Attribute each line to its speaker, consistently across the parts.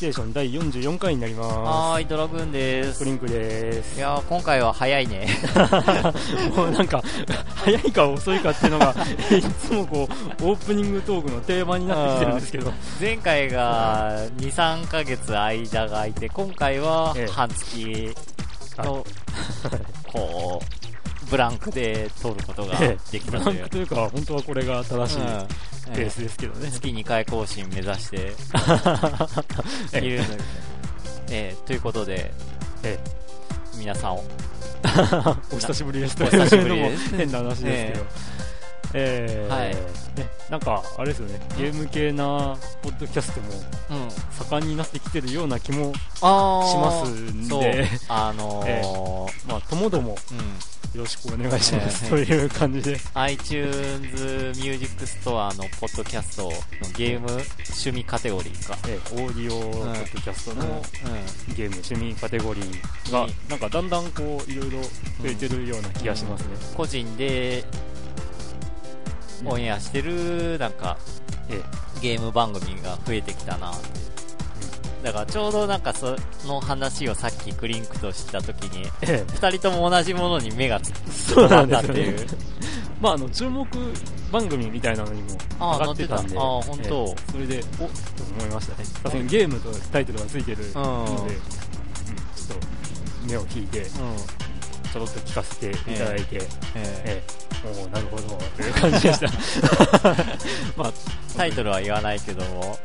Speaker 1: ステーション第44回になります。
Speaker 2: はーい、ドラグーンです。
Speaker 1: スリンクです。
Speaker 2: いやー、今回は早いね。
Speaker 1: もうなんか、早いか遅いかっていうのが、いつもこう、オープニングトークのテーマになってきてるんですけど、
Speaker 2: 前回が2、3ヶ月間が空いて、今回は
Speaker 1: ええ
Speaker 2: 半月の、こう、ブランクで撮ることが
Speaker 1: え
Speaker 2: できたという
Speaker 1: ブランク。というか、本当はこれが正しい
Speaker 2: うん
Speaker 1: ペースですけどね。
Speaker 2: 月2回更新目指して。
Speaker 1: え
Speaker 2: いるので、えーということで、
Speaker 1: え
Speaker 2: 皆さんを、
Speaker 1: お久しぶりですと
Speaker 2: お久しぶりです。
Speaker 1: 変な話ですけど。えー
Speaker 2: はい。
Speaker 1: ね、なんか、あれですよね、ゲーム系なポッドキャストも
Speaker 2: うん。
Speaker 1: 盛んになってきてるような気も
Speaker 2: あ
Speaker 1: しますんで、、
Speaker 2: あのー
Speaker 1: まあ、ともども
Speaker 2: うん。
Speaker 1: よろしくお願いします、
Speaker 2: ええ
Speaker 1: という感じで。
Speaker 2: iTunes Music Store のポッドキャストのゲーム趣味カテゴリーか。
Speaker 1: ええオーディオポッドキャストの
Speaker 2: う
Speaker 1: ゲーム趣味カテゴリーが
Speaker 2: うん、
Speaker 1: なんかだんだんこう、いろいろ増えてるような気がしますね。
Speaker 2: ん、個人でオンエアしてるなんか
Speaker 1: え。
Speaker 2: ゲーム番組が増えてきたなってだからちょうどなんかその話をさっきクリンクとした時に
Speaker 1: ええ。
Speaker 2: 二人とも同じものに目がつ
Speaker 1: そうなん
Speaker 2: だっていう。
Speaker 1: まあ、あの、注目番組みたいなのにも
Speaker 2: あ
Speaker 1: 上がってたんで、
Speaker 2: 載ってた。あ本当
Speaker 1: え。えそれで、おっと思いましたね。さすがにゲームとタイトルがついてるので、
Speaker 2: うん。
Speaker 1: うんちょっと目を引いて、
Speaker 2: うん。
Speaker 1: ちょろっと聞かせていただいて、
Speaker 2: え
Speaker 1: え。え、おーなるほど、という感じでした。まあ、
Speaker 2: ータイトルは言わないけども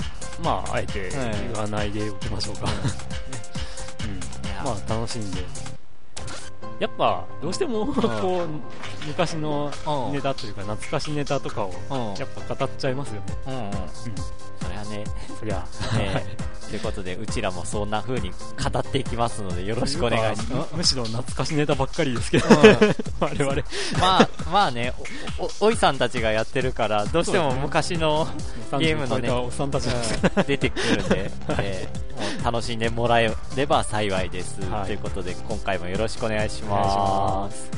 Speaker 1: まあ、あえて言わないでおきましょうか。うん。まあ、楽しんで。やっぱ、どうしても、こう、昔の
Speaker 2: うん
Speaker 1: ネタというか、懐かしネタとかを、
Speaker 2: うん
Speaker 1: やっぱ語っちゃいますよね。
Speaker 2: うんうん
Speaker 1: うん。
Speaker 2: それはね
Speaker 1: そりゃ。
Speaker 2: えーということで、うちらもそんな風に語っていきますので、よろしくお願いします。
Speaker 1: むむしろ懐かしネタばっかりですけど、我々。
Speaker 2: まあ、まあね、お、お、おいさんたちがやってるから、どうしても昔の、ゲームのね
Speaker 1: 30超えたおっさんたち
Speaker 2: 出てくるんで、えーもう楽しんでもらえれば幸いです。
Speaker 1: はい
Speaker 2: ということで、今回もよろしくお願いし。ま
Speaker 1: す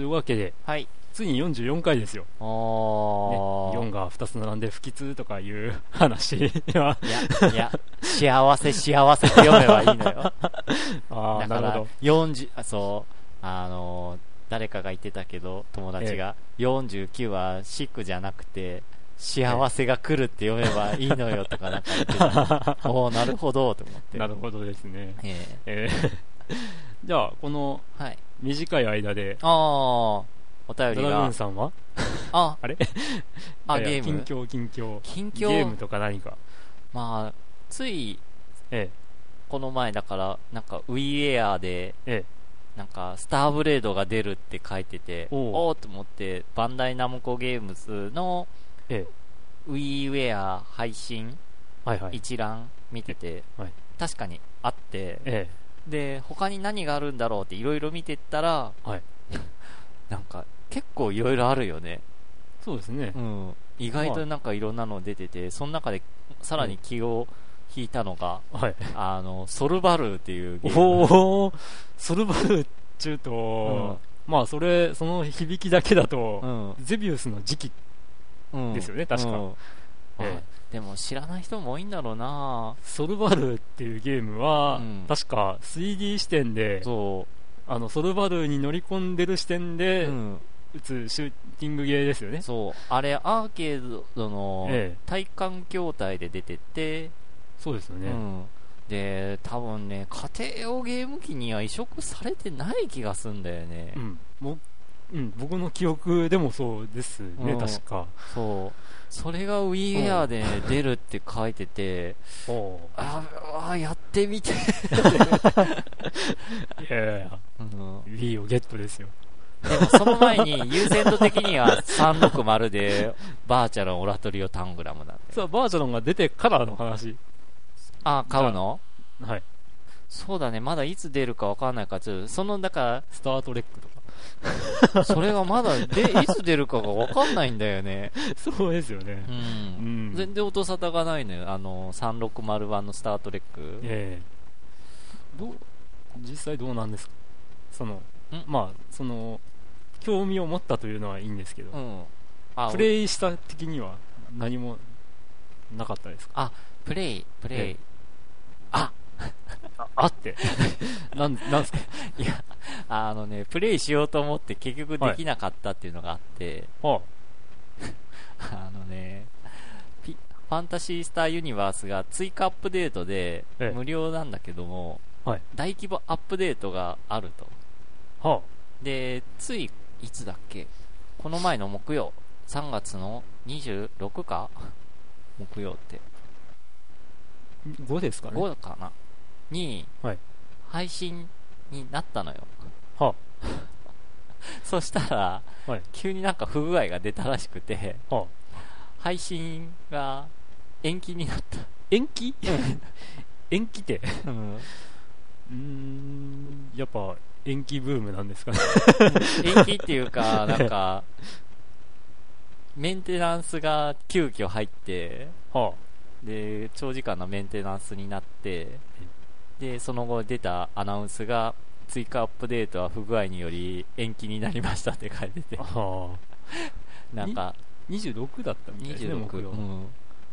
Speaker 1: というわけで、
Speaker 2: はい。
Speaker 1: ついに44回ですよ。ね、
Speaker 2: おー。
Speaker 1: 4が2つ並んで不吉とかいう 話は、
Speaker 2: いや、いや、幸せ幸せって読めばいいのよ。
Speaker 1: ああ、
Speaker 2: だから
Speaker 1: なるほど。、
Speaker 2: 40、あそう、あのー誰かが言ってたけど、友達が、49はシックじゃなくて、幸せが来るって読めばいいのよとかなんか言ってた。おおなるほど、と思って。
Speaker 1: なるほどですね。
Speaker 2: え
Speaker 1: えー じゃあ、この
Speaker 2: えはい。
Speaker 1: 短い間で、
Speaker 2: ああ、お便り
Speaker 1: ドラグー
Speaker 2: が
Speaker 1: ン、さんは？
Speaker 2: あ、
Speaker 1: あれ？
Speaker 2: あ、
Speaker 1: いやいや
Speaker 2: ゲーム？
Speaker 1: 近況、近況。
Speaker 2: 近況、
Speaker 1: ゲームとか何か？
Speaker 2: まあ、つい、
Speaker 1: え
Speaker 2: この前だから、なんか、ウィーエアで、
Speaker 1: え、え。
Speaker 2: なんか、スターブレードが出るって書いてて、
Speaker 1: おう。
Speaker 2: おおーと思って、バンダイナムコゲームズの、
Speaker 1: え、え。
Speaker 2: ウィーウェア配信？
Speaker 1: え、はいはい。
Speaker 2: 一覧見てて、
Speaker 1: はい。
Speaker 2: 確かにあって、
Speaker 1: え
Speaker 2: で、他に何があるんだろうっていろいろ見てったら、
Speaker 1: はい
Speaker 2: なんか、結構いろいろあるよね。
Speaker 1: そうですね
Speaker 2: う。ん。意外となんかいろんなの出てて、その中でさらに気を引いたのが、
Speaker 1: はい。
Speaker 2: あの、ソルバルーっていうゲーム。
Speaker 1: おおソルバルっちゅうと、
Speaker 2: うん
Speaker 1: まあ、それ、その響きだけだと、
Speaker 2: うん。
Speaker 1: ゼビウスの時期
Speaker 2: うん。
Speaker 1: ですよね確か
Speaker 2: うん
Speaker 1: ええ
Speaker 2: あでも知らない人も多いんだろうな
Speaker 1: ソルバルっていうゲームは、
Speaker 2: うん
Speaker 1: 確か 3D 視点で、
Speaker 2: そ
Speaker 1: あの、ソルバルに乗り込んでる視点
Speaker 2: う。
Speaker 1: で、
Speaker 2: うん。
Speaker 1: 打つシューティングゲーですよね。
Speaker 2: そう。あれ、アーケードの
Speaker 1: ええ
Speaker 2: 体感筐体で出てて、
Speaker 1: そうですよね。
Speaker 2: うん。で、多分ね、家庭用ゲーム機には移植されてない気がすんだよね。
Speaker 1: うん。もうん、僕の記憶でもそうですね、
Speaker 2: うん
Speaker 1: 確か。
Speaker 2: そう。それが WiiWare で出るって書いてて、
Speaker 1: お
Speaker 2: ああ、やってみて。
Speaker 1: いやいやいや、
Speaker 2: うん、
Speaker 1: Wii をゲットですよ。
Speaker 2: でもその前に優先度的には360でバーチャルオラトリオタングラムなんで。
Speaker 1: さあ、バージョンが出てからの話。
Speaker 2: あ、買うの？
Speaker 1: はい。
Speaker 2: そうだね、まだいつ出るかわかんないから、ちょっと、その、だか
Speaker 1: スタートレックと
Speaker 2: ら、それがまだ、で、いつ出るかがわかんないんだよね。
Speaker 1: か。そうですよね
Speaker 2: う。。
Speaker 1: うんん。
Speaker 2: 全然音沙汰がないのよ。あの、3601のスタートレック。
Speaker 1: ええどう、実際どうなんですか？その
Speaker 2: ん、
Speaker 1: まあ、その、興味を持ったというのはいいんですけど、
Speaker 2: うん。あ
Speaker 1: プレイした的には何もなかったですか？
Speaker 2: プレイ、プレイ
Speaker 1: ええ。
Speaker 2: あ
Speaker 1: ああって。なんなんですか？
Speaker 2: いや、あのね、プレイしようと思って結局できなかったっていうのがあって、
Speaker 1: は
Speaker 2: あのね、ピファンタシースターユニバースが追加アップデートで
Speaker 1: ええ。
Speaker 2: 無料なんだけども、
Speaker 1: はい。
Speaker 2: 大規模アップデートがあると。
Speaker 1: あ。は
Speaker 2: で、つい、いつだっけ？この前の木曜、3月の26か？木曜って。
Speaker 1: あ5ですかね。
Speaker 2: 5かなに、
Speaker 1: はい。
Speaker 2: 配信になったのよ。
Speaker 1: は。
Speaker 2: そしたら、
Speaker 1: あはい。
Speaker 2: 急になんか不具合が出たらしくて、
Speaker 1: は。あ
Speaker 2: 配信が延期になった。
Speaker 1: 延期？延期って？
Speaker 2: うん。
Speaker 1: うーんやっぱ延期ブームなんですかね。
Speaker 2: 延期っていうか、なんか、メンテナンスが急遽入って、
Speaker 1: は。
Speaker 2: で、長時間のメンテナンスになって、で、その後出たアナウンスが、追加アップデートは不具合により延期になりましたって書いてて。なんか、
Speaker 1: あ26だったみたいですね
Speaker 2: 26、
Speaker 1: 木曜
Speaker 2: うん。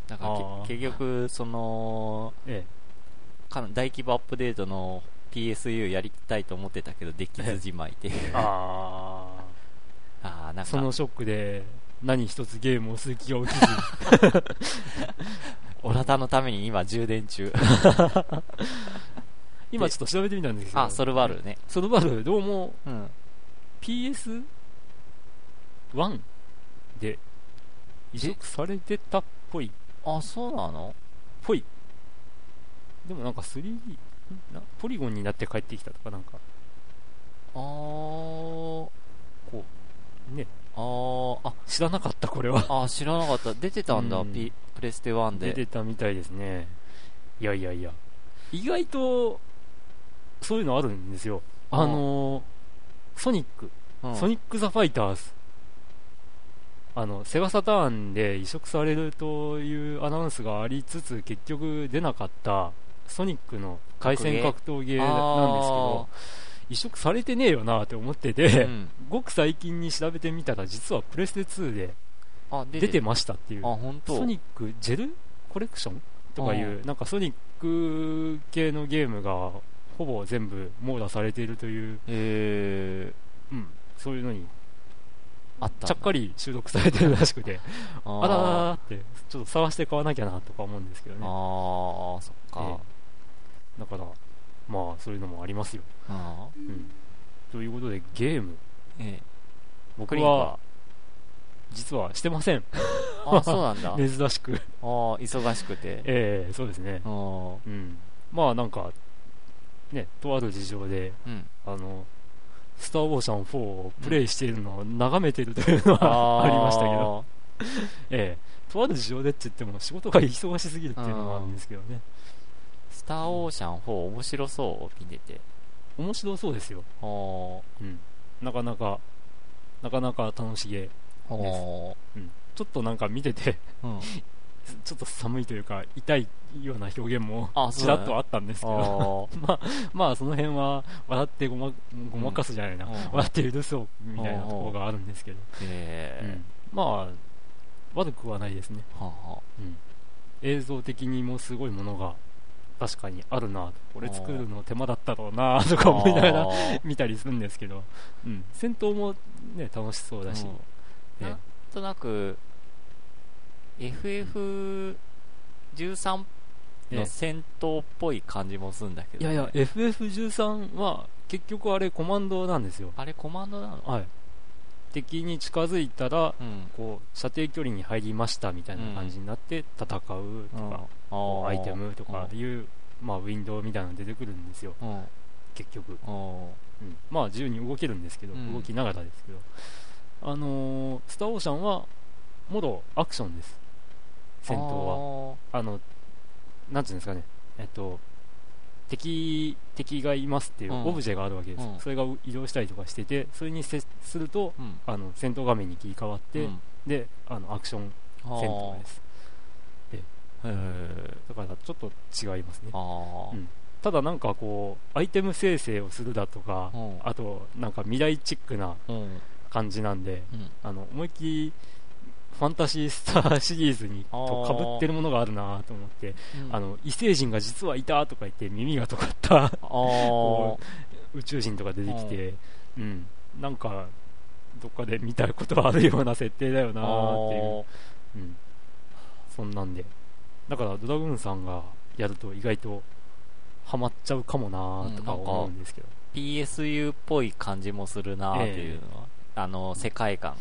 Speaker 2: なんか結局、その、
Speaker 1: え
Speaker 2: かな大規模アップデートの PSU やりたいと思ってたけど、できずじまいって。いう。
Speaker 1: えあ。
Speaker 2: ああ、なんか、
Speaker 1: あそのショックで何一つゲームをする気が起きず。
Speaker 2: オラタのために今充電中。
Speaker 1: 今ちょっと調べてみたんですけど
Speaker 2: あ、ソルバルね。
Speaker 1: ソルバルどうも。
Speaker 2: うん。
Speaker 1: PS1 で移植されてたっぽい。
Speaker 2: あ、そうなの？
Speaker 1: ぽい。でもなんか 3D んなポリゴンになって帰ってきたとかなんか。
Speaker 2: あー、
Speaker 1: こうね。
Speaker 2: あー、あ、
Speaker 1: 知らなかったこれは。
Speaker 2: あー知らなかった。出てたんだ、
Speaker 1: うん。
Speaker 2: ピプレステ1で。
Speaker 1: 出てたみたいですね。いやいやいや。意外とそういうのあるんですよ。あのーソニック
Speaker 2: うん。
Speaker 1: ソニック・ザ・ファイターズあのセガサターンで移植されるというアナウンスがありつつ結局出なかったソニックの対戦格闘ゲーなんですけど移植されてねえよなって思ってて、
Speaker 2: うん。
Speaker 1: ごく最近に調べてみたら実はプレステ2で
Speaker 2: あ、出
Speaker 1: 出てましたっていう。ソニックジェルコレクションとかいうなんかソニック系のゲームがほぼ全部網羅されているという、
Speaker 2: え
Speaker 1: うん、そういうのに
Speaker 2: ー、あった。
Speaker 1: ちゃっかり収録されてるらしくて
Speaker 2: あ
Speaker 1: あららってちょっと探して買わなきゃなとか思うんですけど
Speaker 2: あ
Speaker 1: ね
Speaker 2: ー、そっか。
Speaker 1: えだからまあそういうのもありますよ、
Speaker 2: あ
Speaker 1: うん、ということでゲーム。
Speaker 2: ーええ。
Speaker 1: 僕
Speaker 2: は
Speaker 1: は実はしてません。
Speaker 2: あ、そうなんだ。あ
Speaker 1: 珍しく。
Speaker 2: ー忙しくて。
Speaker 1: ええそうですね。
Speaker 2: う、ん。
Speaker 1: うん、まあなんかねとある事情で
Speaker 2: うん。
Speaker 1: あのスター・オーシャン4をプレイしているのを眺めてるというのは、ありましたけど、ええ。とある事情でって言っても仕事が忙しすぎるっていうのもあるんですけどね。
Speaker 2: スターオーシャン4面白そう、見てて。
Speaker 1: 面白そうですよ、うん、なかなかなかなか楽しげ、
Speaker 2: おー。
Speaker 1: うん、ちょっとなんか見てて
Speaker 2: うん。
Speaker 1: ちょっと寒いというか痛いような表現もちらっとあったんですけど。
Speaker 2: あー。
Speaker 1: まあまあその辺は笑ってごまごまかすじゃないな、
Speaker 2: うん。
Speaker 1: 笑って許そうみたいなところがあるんですけど、
Speaker 2: え
Speaker 1: うん。まあ悪くはないですね。
Speaker 2: ー。はあ。は
Speaker 1: 映像的にもすごいものが確かにあるなこれ作るの手間だったろうなと
Speaker 2: あ
Speaker 1: か思いながら見たりするんですけど、うん、戦闘もね楽しそうだし、
Speaker 2: うん。
Speaker 1: え
Speaker 2: なんとなく、FF13 の戦闘っぽい感じもするんだけど、
Speaker 1: いやいや FF13 は結局あれコマンドなんですよ、
Speaker 2: あれコマンドなの？
Speaker 1: はい、敵に近づいたら
Speaker 2: うん。
Speaker 1: こう射程距離に入りましたみたいな感じになって戦うとか、こうアイテムとかいう、まあ、ウィンドウみたいなの出てくるんですよ。
Speaker 2: うん。うん。
Speaker 1: 結局。
Speaker 2: うん
Speaker 1: うん。まあ自由に動けるんですけど、
Speaker 2: うん。
Speaker 1: 動きながらですけど、あのースター・オーシャンはもろアクションです戦闘は。あのなんていうんですかね。えっと敵敵がいますっていう
Speaker 2: うん。
Speaker 1: オブジェがあるわけです、
Speaker 2: うん。
Speaker 1: それが移動したりとかしててそれに接すると
Speaker 2: うん。
Speaker 1: あの戦闘画面に切り替わって、
Speaker 2: うん。
Speaker 1: であのアクション戦闘です。
Speaker 2: へー。
Speaker 1: だからちょっと違いますね。ただなんかこうアイテム生成をするだとか、
Speaker 2: うん。
Speaker 1: あとなんか未来チックな
Speaker 2: うん。
Speaker 1: 感じなんで、
Speaker 2: うん。
Speaker 1: あの思いっきりファンタシースターシリーズにかぶってるものがあるなと思って、
Speaker 2: うん。
Speaker 1: あの異星人が実はいたとか言って耳が尖った 宇宙人とか出てきて、うん、なんかどっかで見たことあるような設定だよなーっていう、うん、そんなんで。だからドラグーンさんがやると意外とハマっちゃうかもなーとか思うんですけど、
Speaker 2: PSU っぽい感じもするなっていうのは、あの世界観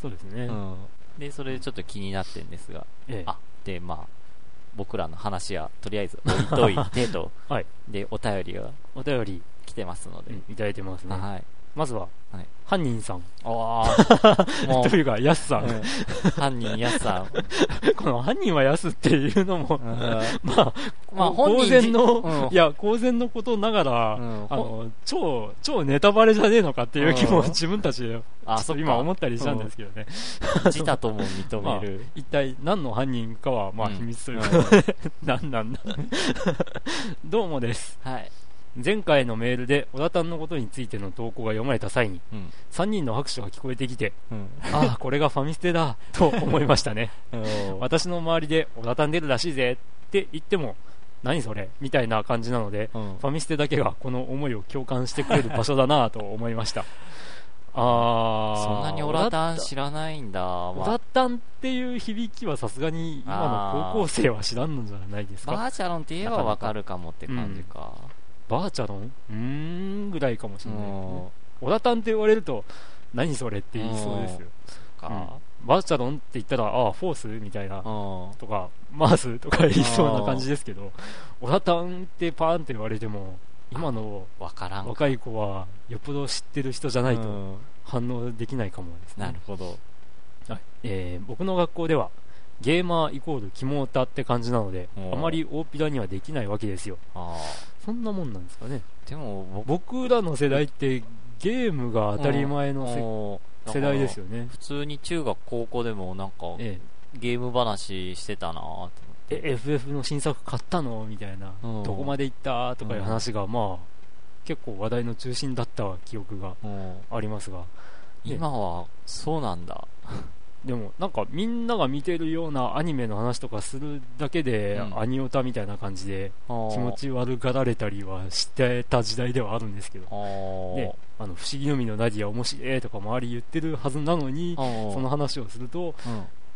Speaker 1: そうですね、
Speaker 2: が、うん、でそれでちょっと気になってるんですが
Speaker 1: ええ。
Speaker 2: あでまあ僕らの話はとりあえず 置いといてと、
Speaker 1: はい。
Speaker 2: でお便りが
Speaker 1: お便り、
Speaker 2: 来てますので、
Speaker 1: うんいただいてますね、
Speaker 2: はい
Speaker 1: まずは、
Speaker 2: はい。
Speaker 1: 犯人さん。
Speaker 2: ああ
Speaker 1: というかヤスさん、
Speaker 2: うん。犯人やすさん、
Speaker 1: この犯人はヤスっていうのも、
Speaker 2: うん。
Speaker 1: まあ、
Speaker 2: まあ
Speaker 1: 公然の、
Speaker 2: うん。
Speaker 1: いや、公然のことながら、
Speaker 2: うん。
Speaker 1: あの、超、超ネタバレじゃねえのかっていう気も
Speaker 2: うん。
Speaker 1: 自分たちで、
Speaker 2: あそっか
Speaker 1: ちょっと今思ったりしたんですけどね。
Speaker 2: 自他とも認める、
Speaker 1: 一体何の犯人かは、まあ
Speaker 2: うん。
Speaker 1: 秘密という
Speaker 2: うん。
Speaker 1: か、何なんだ。どうもです。
Speaker 2: はい、
Speaker 1: 前回のメールで、小田タンのことについての投稿が読まれた際に、
Speaker 2: うん。
Speaker 1: 3人の拍手が聞こえてきて、
Speaker 2: うん。
Speaker 1: ああ、これがファミステだ、と思いましたね。
Speaker 2: うん
Speaker 1: 私の周りで、小田タン出るらしいぜって言っても、何それみたいな感じなので、
Speaker 2: うん。
Speaker 1: ファミステだけがこの思いを共感してくれる場所だなと思いました。あー
Speaker 2: そんなにオラタン知らないんだ、
Speaker 1: オ
Speaker 2: まあ、
Speaker 1: ラタンっていう響きはさすがに今の高校生は知らんのじゃないですか。
Speaker 2: バーチャロンって言えばわかるかもって感じか、
Speaker 1: バーチャロンうーんぐらいかもし
Speaker 2: うん
Speaker 1: れない。オラタンって言われると、何それって言いそうですよ。
Speaker 2: か、
Speaker 1: バーチャロンって言ったら、ああ、フォース？みたいな。
Speaker 2: うん。
Speaker 1: とか、マース？とか言いそうな感じですけど、オラタンってパーンって言われても、今の
Speaker 2: わからん。か
Speaker 1: 若い子はよっぽど知ってる人じゃないと
Speaker 2: うん。
Speaker 1: 反応できないかもですね。
Speaker 2: なるほど。
Speaker 1: はい。えー僕の学校ではゲーマーイコールキモータって感じなのであまり大っぴらにはできないわけですよ。
Speaker 2: あ
Speaker 1: そんなもんなんですかね。
Speaker 2: ーでも
Speaker 1: 僕らの世代ってゲームが当たり前のせ
Speaker 2: の
Speaker 1: 世代ですよね。
Speaker 2: 普通に中学高校でもなんか
Speaker 1: え
Speaker 2: ゲーム話してたなと思って。
Speaker 1: ええ FF の新作買ったのみたいな
Speaker 2: うん。
Speaker 1: どこまで行ったとかいう話がまあ結構話題の中心だった記憶が
Speaker 2: うん。
Speaker 1: ありますが。
Speaker 2: 今はそうなんだ
Speaker 1: でもなんかみんなが見てるようなアニメの話とかするだけで、
Speaker 2: うん。
Speaker 1: アニオタみたいな感じで
Speaker 2: 気持
Speaker 1: ち悪がられたりはしてた時代ではあるんですけど、ね、あの不思議の実のナディア面白いとか周り言ってるはずなのに、そ
Speaker 2: そ
Speaker 1: の話をすると、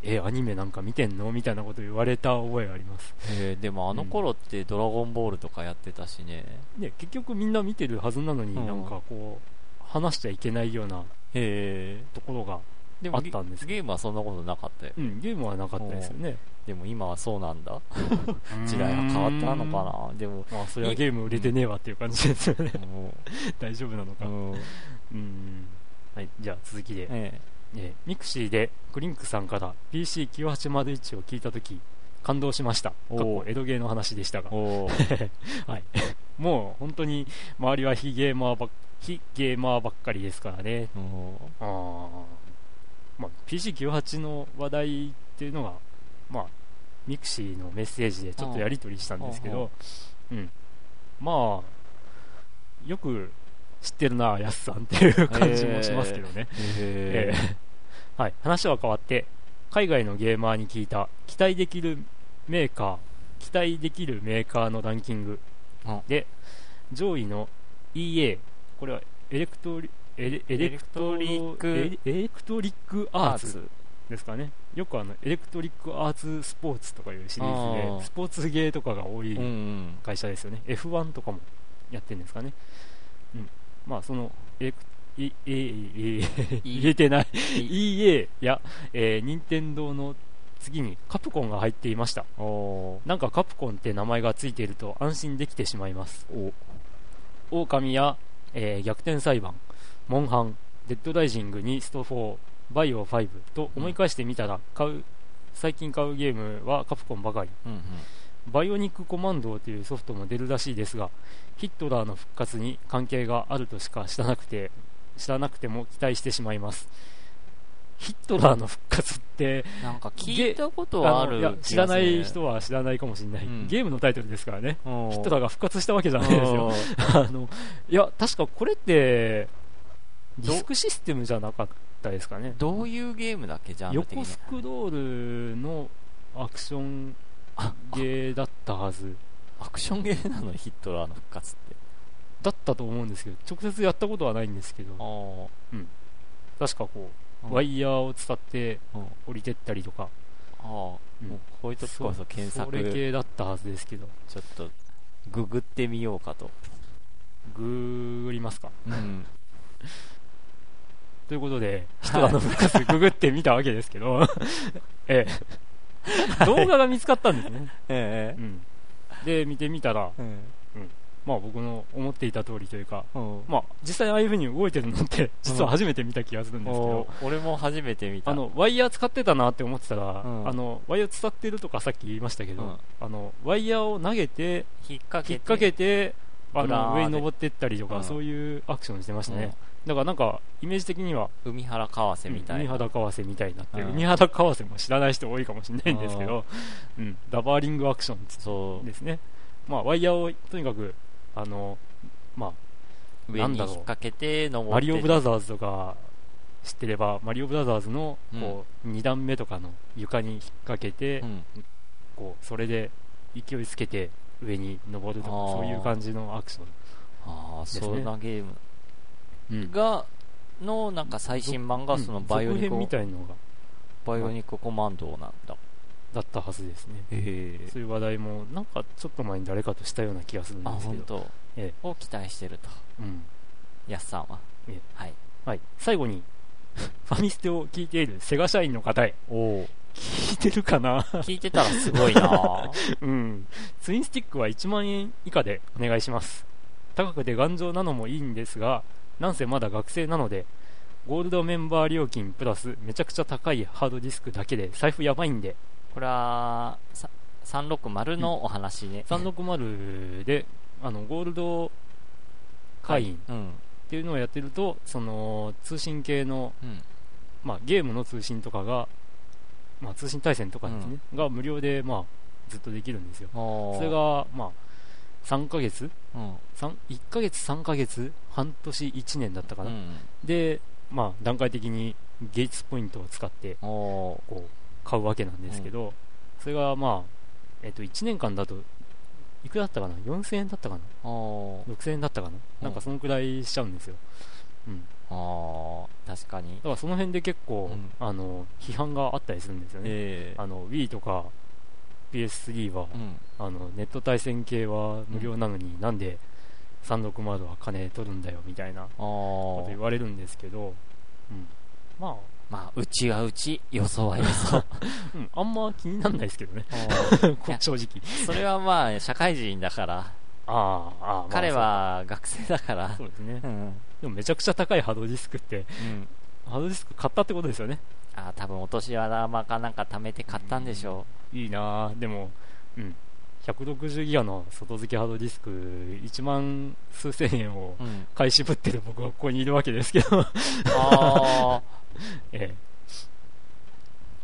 Speaker 1: え、アニメなんか見てんのみたいなこと言われた覚えがあります。
Speaker 2: えーでもあの頃ってドラゴンボールとかやってたしね。
Speaker 1: ね、結局みんな見てるはずなのに、
Speaker 2: うん。
Speaker 1: なんかこう、話しちゃいけないようなところが、
Speaker 2: でも
Speaker 1: あったんですけ
Speaker 2: ゲームはそんなことなかったよ
Speaker 1: うん、ゲームはなかったですよね。
Speaker 2: でも今はそうなんだ時代が変わったのかなでも
Speaker 1: あ、そりゃゲーム売れてねえわっていう感じですよね。
Speaker 2: も
Speaker 1: 大丈夫なのか。
Speaker 2: ううん
Speaker 1: うん。はい、じゃあ続きで。
Speaker 2: え
Speaker 1: えーミクシーでクリンクさんから PC9801 を聞いたとき感動しました。エロゲの話でしたが はい。もう本当に周りは非ゲーマーばっ非ゲーマーばっかりですからね。あーまあ、PC98 の話題っていうのが、まあ、ミクシーのメッセージでちょっとやり取りしたんですけど、うん。まあ、よく知ってるな、やすさんっていう感じもしますけどね。え
Speaker 2: へえ
Speaker 1: ーはい、話は変わって海外のゲーマーに聞いた期待できるメーカー期待できるメーカーのランキング
Speaker 2: うん
Speaker 1: で上位の EA これはエレクトリエレクトリ
Speaker 2: ック
Speaker 1: エレクトリックアーツですかね。よくあのエレクトリックアーツスポーツとかいうシリーズでスポーツゲーとかが多い
Speaker 2: うんうん。
Speaker 1: 会社ですよね、F1 とかもやってるんですかね、うん、まあそのエレクいえええ言えてない。EA や、えー、任天堂の次にカプコンが入っていました。
Speaker 2: おー。
Speaker 1: なんかカプコンって名前がついていると安心できてしまいます。
Speaker 2: お。
Speaker 1: 狼や、えー逆転裁判モンハンデッドライジングにスト4バイオ5と思い返してみたら買う最近買うゲームはカプコンばかり。
Speaker 2: うんうん。
Speaker 1: バイオニックコマンドというソフトも出るらしいですが、ヒットラーの復活に関係があるとしか知らなくて、知らなくても期待してしまいます。ヒットラーの復活って、
Speaker 2: なんか聞いたことはある
Speaker 1: のいや知らない人
Speaker 2: は
Speaker 1: は知らないかもしれない、
Speaker 2: うん。
Speaker 1: ゲームのタイトルですからね。
Speaker 2: ヒ
Speaker 1: ヒットラーが復活したわけじゃないですよ。あの、いや、確かこれって、ディスクシステムじゃなかったですかね。
Speaker 2: どういうゲームだっけジャンル的に
Speaker 1: 横スクロールのアクション
Speaker 2: あ
Speaker 1: ゲーだったはず。
Speaker 2: アクションゲーなのヒットラーの復活って。
Speaker 1: だったと思うんですけど直接やったことはないんですけど。
Speaker 2: あ
Speaker 1: 確かこ
Speaker 2: あ
Speaker 1: うワイヤーを伝って
Speaker 2: うん。
Speaker 1: 降りてったりとか、
Speaker 2: ああ、も
Speaker 1: うん。
Speaker 2: うこういう時こそ検索。
Speaker 1: それ系だったはずですけど。
Speaker 2: ちょっとググってみようかと、
Speaker 1: グーグりますか。
Speaker 2: うん、
Speaker 1: ということで、ヒトラーの復活ググってみたわけですけど、ええ、動画が見つかったんですね。
Speaker 2: え
Speaker 1: うん、で、見てみたら、
Speaker 2: え
Speaker 1: まあ僕の思っていた通りというか、
Speaker 2: う。ん
Speaker 1: まあ実際ああいう風に動いてるのって、実は初めて見た気がするんですけど、
Speaker 2: お俺も初めて見た。
Speaker 1: あの、ワイヤー使ってたなって思ってたら、
Speaker 2: うん。
Speaker 1: あの、ワイヤー伝ってるとかさっき言いましたけど、
Speaker 2: うん。
Speaker 1: あの、ワイヤーを投げて、
Speaker 2: 引っ掛けて
Speaker 1: あの、上に登ってったりとか、
Speaker 2: うん。
Speaker 1: そういうアクションしてましたね。だからなんか、イメージ的には、
Speaker 2: うん海原川瀬みたいな、
Speaker 1: 海肌川瀬みたいになって海肌川瀬も知らない人多いかもしれないんですけど、うん、ダバーリングアクション
Speaker 2: そう
Speaker 1: ですね。まあ、ワイヤーをとにかく、あの、まあ、
Speaker 2: 上に引っ掛けて登って
Speaker 1: マリオブラザーズとか知ってれば、マリオブラザーズのこう、2段目とかの床に引っ掛けて、
Speaker 2: うん。
Speaker 1: こうそれで勢いつけて上に登るとか、そういう感じのアクション。
Speaker 2: ああ、そんなゲーム。
Speaker 1: うん
Speaker 2: がのなんか最新版がそのバイオニコ
Speaker 1: みたいのが。
Speaker 2: バイオニココマンドなんだ。
Speaker 1: だったはずですね。
Speaker 2: へえ。
Speaker 1: そういう話題も、なんかちょっと前に誰かとしたような気がするん
Speaker 2: あ
Speaker 1: ですけど。え
Speaker 2: を期待してると。
Speaker 1: うん。
Speaker 2: やすさんは。
Speaker 1: ええ。
Speaker 2: はい。
Speaker 1: はい。最後に、ファミステを聞いているセガ社員の方へ、
Speaker 2: おお
Speaker 1: 聞いてるかな？
Speaker 2: 聞いてたらすごいな。
Speaker 1: うん。ツインスティックは1万円以下でお願いします。高くて頑丈なのもいいんですが、なんせまだ学生なので、ゴールドメンバー料金プラスめちゃくちゃ高いハードディスクだけで財布やばいんで、
Speaker 2: これはさ360のお話ね、
Speaker 1: 360で、あの、ゴールド会員
Speaker 2: うん。
Speaker 1: っていうのをやってると、その、通信系の、
Speaker 2: うん。
Speaker 1: まあ、ゲームの通信とかが、まあ、通信対戦とかですね、が無料で、まあ、ずっとできるんですよ。それが、まあ、3ヶ月？
Speaker 2: うん。
Speaker 1: 三1ヶ月、3ヶ月、半年、1年だったかな、
Speaker 2: うん
Speaker 1: で、まあ、段階的にゲイツポイントを使ってこう買うわけなんですけど、それが、まあえっと1年間だといくらだったかな、4000円だったかな、
Speaker 2: おー。
Speaker 1: 6000円だったかな、なんかそのくらいしちゃうんですよ。うん、
Speaker 2: あー。確かに。
Speaker 1: だからその辺で結構、
Speaker 2: うん。
Speaker 1: あの批判があったりするんですよね。
Speaker 2: ええ。
Speaker 1: あの Wii とか PS3 は、
Speaker 2: うん。
Speaker 1: あのネット対戦系は無料なのに、なんで360は金取るんだよみたいな
Speaker 2: あ
Speaker 1: こと言
Speaker 2: ー
Speaker 1: われるんですけど、うん、まあ、
Speaker 2: まあうちはうち予想は予想
Speaker 1: うん、あんま気にならないですけどね、こ正直。
Speaker 2: それはまあ社会人だから。
Speaker 1: ああ、ああ、まあ。
Speaker 2: 彼は学生だから
Speaker 1: そうそうですね
Speaker 2: う。ん
Speaker 1: でもめちゃくちゃ高いハードディスクって、
Speaker 2: うん
Speaker 1: ハードディスク買ったってことですよね。
Speaker 2: あー多分お年玉かなんか貯めて買ったんでしょ
Speaker 1: いいなぁでも、うん。160ギガの外付けハードディスク1万数千円を買い渋ってる僕はここにいるわけですけど、
Speaker 2: あ
Speaker 1: え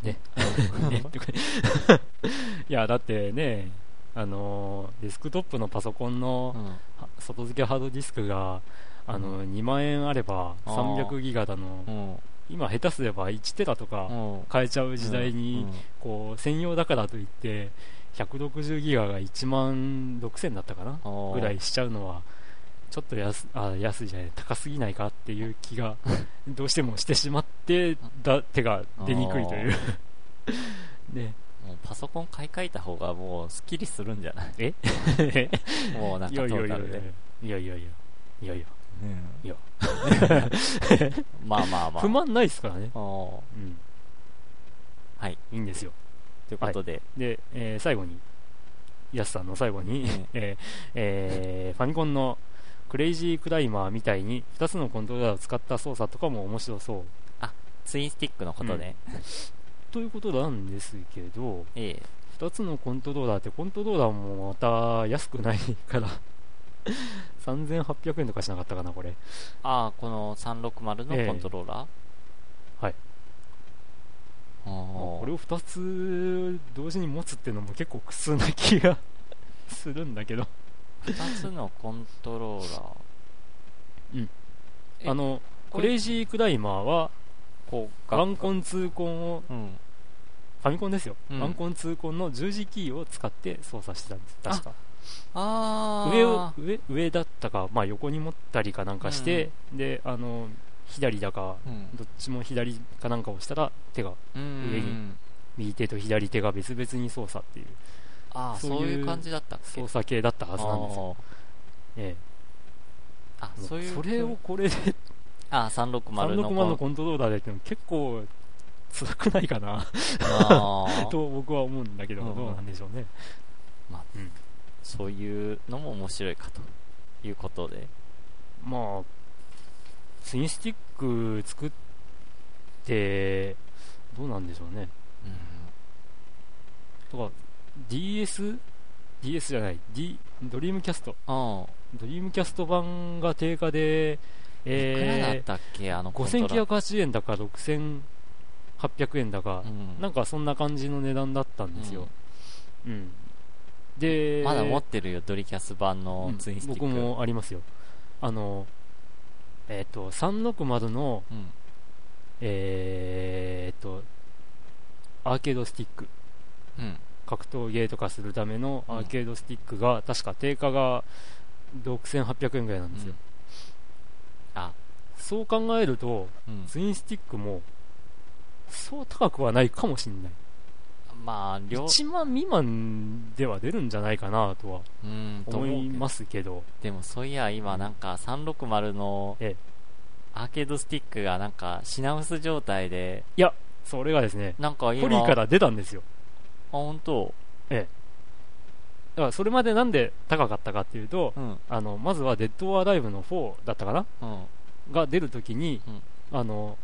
Speaker 1: え。ね。ね。いや、だってね、あのーデスクトップのパソコン
Speaker 2: あ、
Speaker 1: の外付けハードディスクが、あの2万円あれば
Speaker 2: あー。
Speaker 1: 300ギガだの、
Speaker 2: うん。
Speaker 1: 今下手すれば1テラとか
Speaker 2: うん。
Speaker 1: 買えちゃう時代
Speaker 2: う
Speaker 1: に
Speaker 2: ん、
Speaker 1: こう専用だからといって160ギガが1万6000だったかな？
Speaker 2: うん
Speaker 1: ぐらいしちゃうのはちょっと安あ安いじゃない高すぎないかっていう気が どうしてもしてしまってだ手が出にくいという。ね。
Speaker 2: もうパソコン買い替えた方がもうスッキリするんじゃない？
Speaker 1: え？
Speaker 2: もうなんかト
Speaker 1: いやいやいやいや。
Speaker 2: ータルで
Speaker 1: いやいやいや。いやいや
Speaker 2: うん
Speaker 1: いや。
Speaker 2: まあまあまあ。
Speaker 1: 不満ないですからね、うん、
Speaker 2: はい。
Speaker 1: いいんですよ。
Speaker 2: ということで、
Speaker 1: で、えー最後に。やすさんの最後に、
Speaker 2: うん
Speaker 1: えーえーファミコンのクレイジークライマーみたいに2つのコントローラーを使った操作とかも面白そう。
Speaker 2: ツインスティックのことね、
Speaker 1: ということなんですけど
Speaker 2: ええ。
Speaker 1: 2つのコントローラーってコントローラーもまた安くないから 3800円とかしなかったかなこれ。
Speaker 2: ああこの360のコントローラー、
Speaker 1: はい。
Speaker 2: あー。
Speaker 1: これを2つ同時に持つっていうのも結構苦痛な気が するんだけど。
Speaker 2: 2つのコントローラー。え
Speaker 1: あのクレイジークライマーは
Speaker 2: こう
Speaker 1: ワンコンツーコンを
Speaker 2: うん。
Speaker 1: ファミコンですよ、
Speaker 2: うん。
Speaker 1: ワンコンツーコンの十字キーを使って操作してたんです。確か。
Speaker 2: あ
Speaker 1: 上を上上だったか、まあ、横に持ったりかなんかして、であの左だか
Speaker 2: うん。
Speaker 1: どっちも左かなんかをしたら手が
Speaker 2: うん。
Speaker 1: 上に右手と左手が別々に操作っていう。
Speaker 2: ああ
Speaker 1: そういう
Speaker 2: 感じだった
Speaker 1: 操作系だったはずなんですよ、え
Speaker 2: あ
Speaker 1: え、
Speaker 2: ーあそういう
Speaker 1: それをこれで
Speaker 2: あ360の
Speaker 1: 360のコントローラーでって結構辛くないかな？と僕は思うんだけど、
Speaker 2: うん。
Speaker 1: どうなんでしょうね、
Speaker 2: まあ
Speaker 1: うん
Speaker 2: そういうのも面白いかということで。
Speaker 1: まあツインスティック作ってどうなんでしょうね。とか DS DS じゃない、D、ドリームキャスト。
Speaker 2: うん
Speaker 1: ドリームキャスト版が定価で、
Speaker 2: いくらだったっけ？あのコントローラ
Speaker 1: ー、5980円だか6800円だか、
Speaker 2: うん。
Speaker 1: なんかそんな感じの値段だったんですよ、うんで
Speaker 2: まだ持ってるよドリキャス版の
Speaker 1: うん
Speaker 2: ツインスティック。
Speaker 1: 僕もありますよ。あのえっ、と360の
Speaker 2: うん。
Speaker 1: えっ、とアーケードスティック。
Speaker 2: うん。
Speaker 1: 格闘ゲーとかするためのアーケードスティックが、確か定価が6800円ぐらいなんですよ、
Speaker 2: あ。
Speaker 1: そう考えると
Speaker 2: うん。
Speaker 1: ツインスティックもそう高くはないかもしれない
Speaker 2: まあ両
Speaker 1: 1万未満では出るんじゃないかなとは
Speaker 2: うんと
Speaker 1: 思い
Speaker 2: けど。
Speaker 1: ますけど。
Speaker 2: でもそういや今なんか360の
Speaker 1: ええ。
Speaker 2: アーケードスティックがなんか品薄状態で
Speaker 1: いやそれがですね
Speaker 2: なんか今
Speaker 1: ポリーから出たんですよ。
Speaker 2: あ本当？
Speaker 1: だからそれまでなんで高かったかっていうと
Speaker 2: うん。
Speaker 1: あのまずは「デッド・オア・ライブ」の4だったかな？
Speaker 2: うん。
Speaker 1: が出るときに、
Speaker 2: うん。
Speaker 1: あの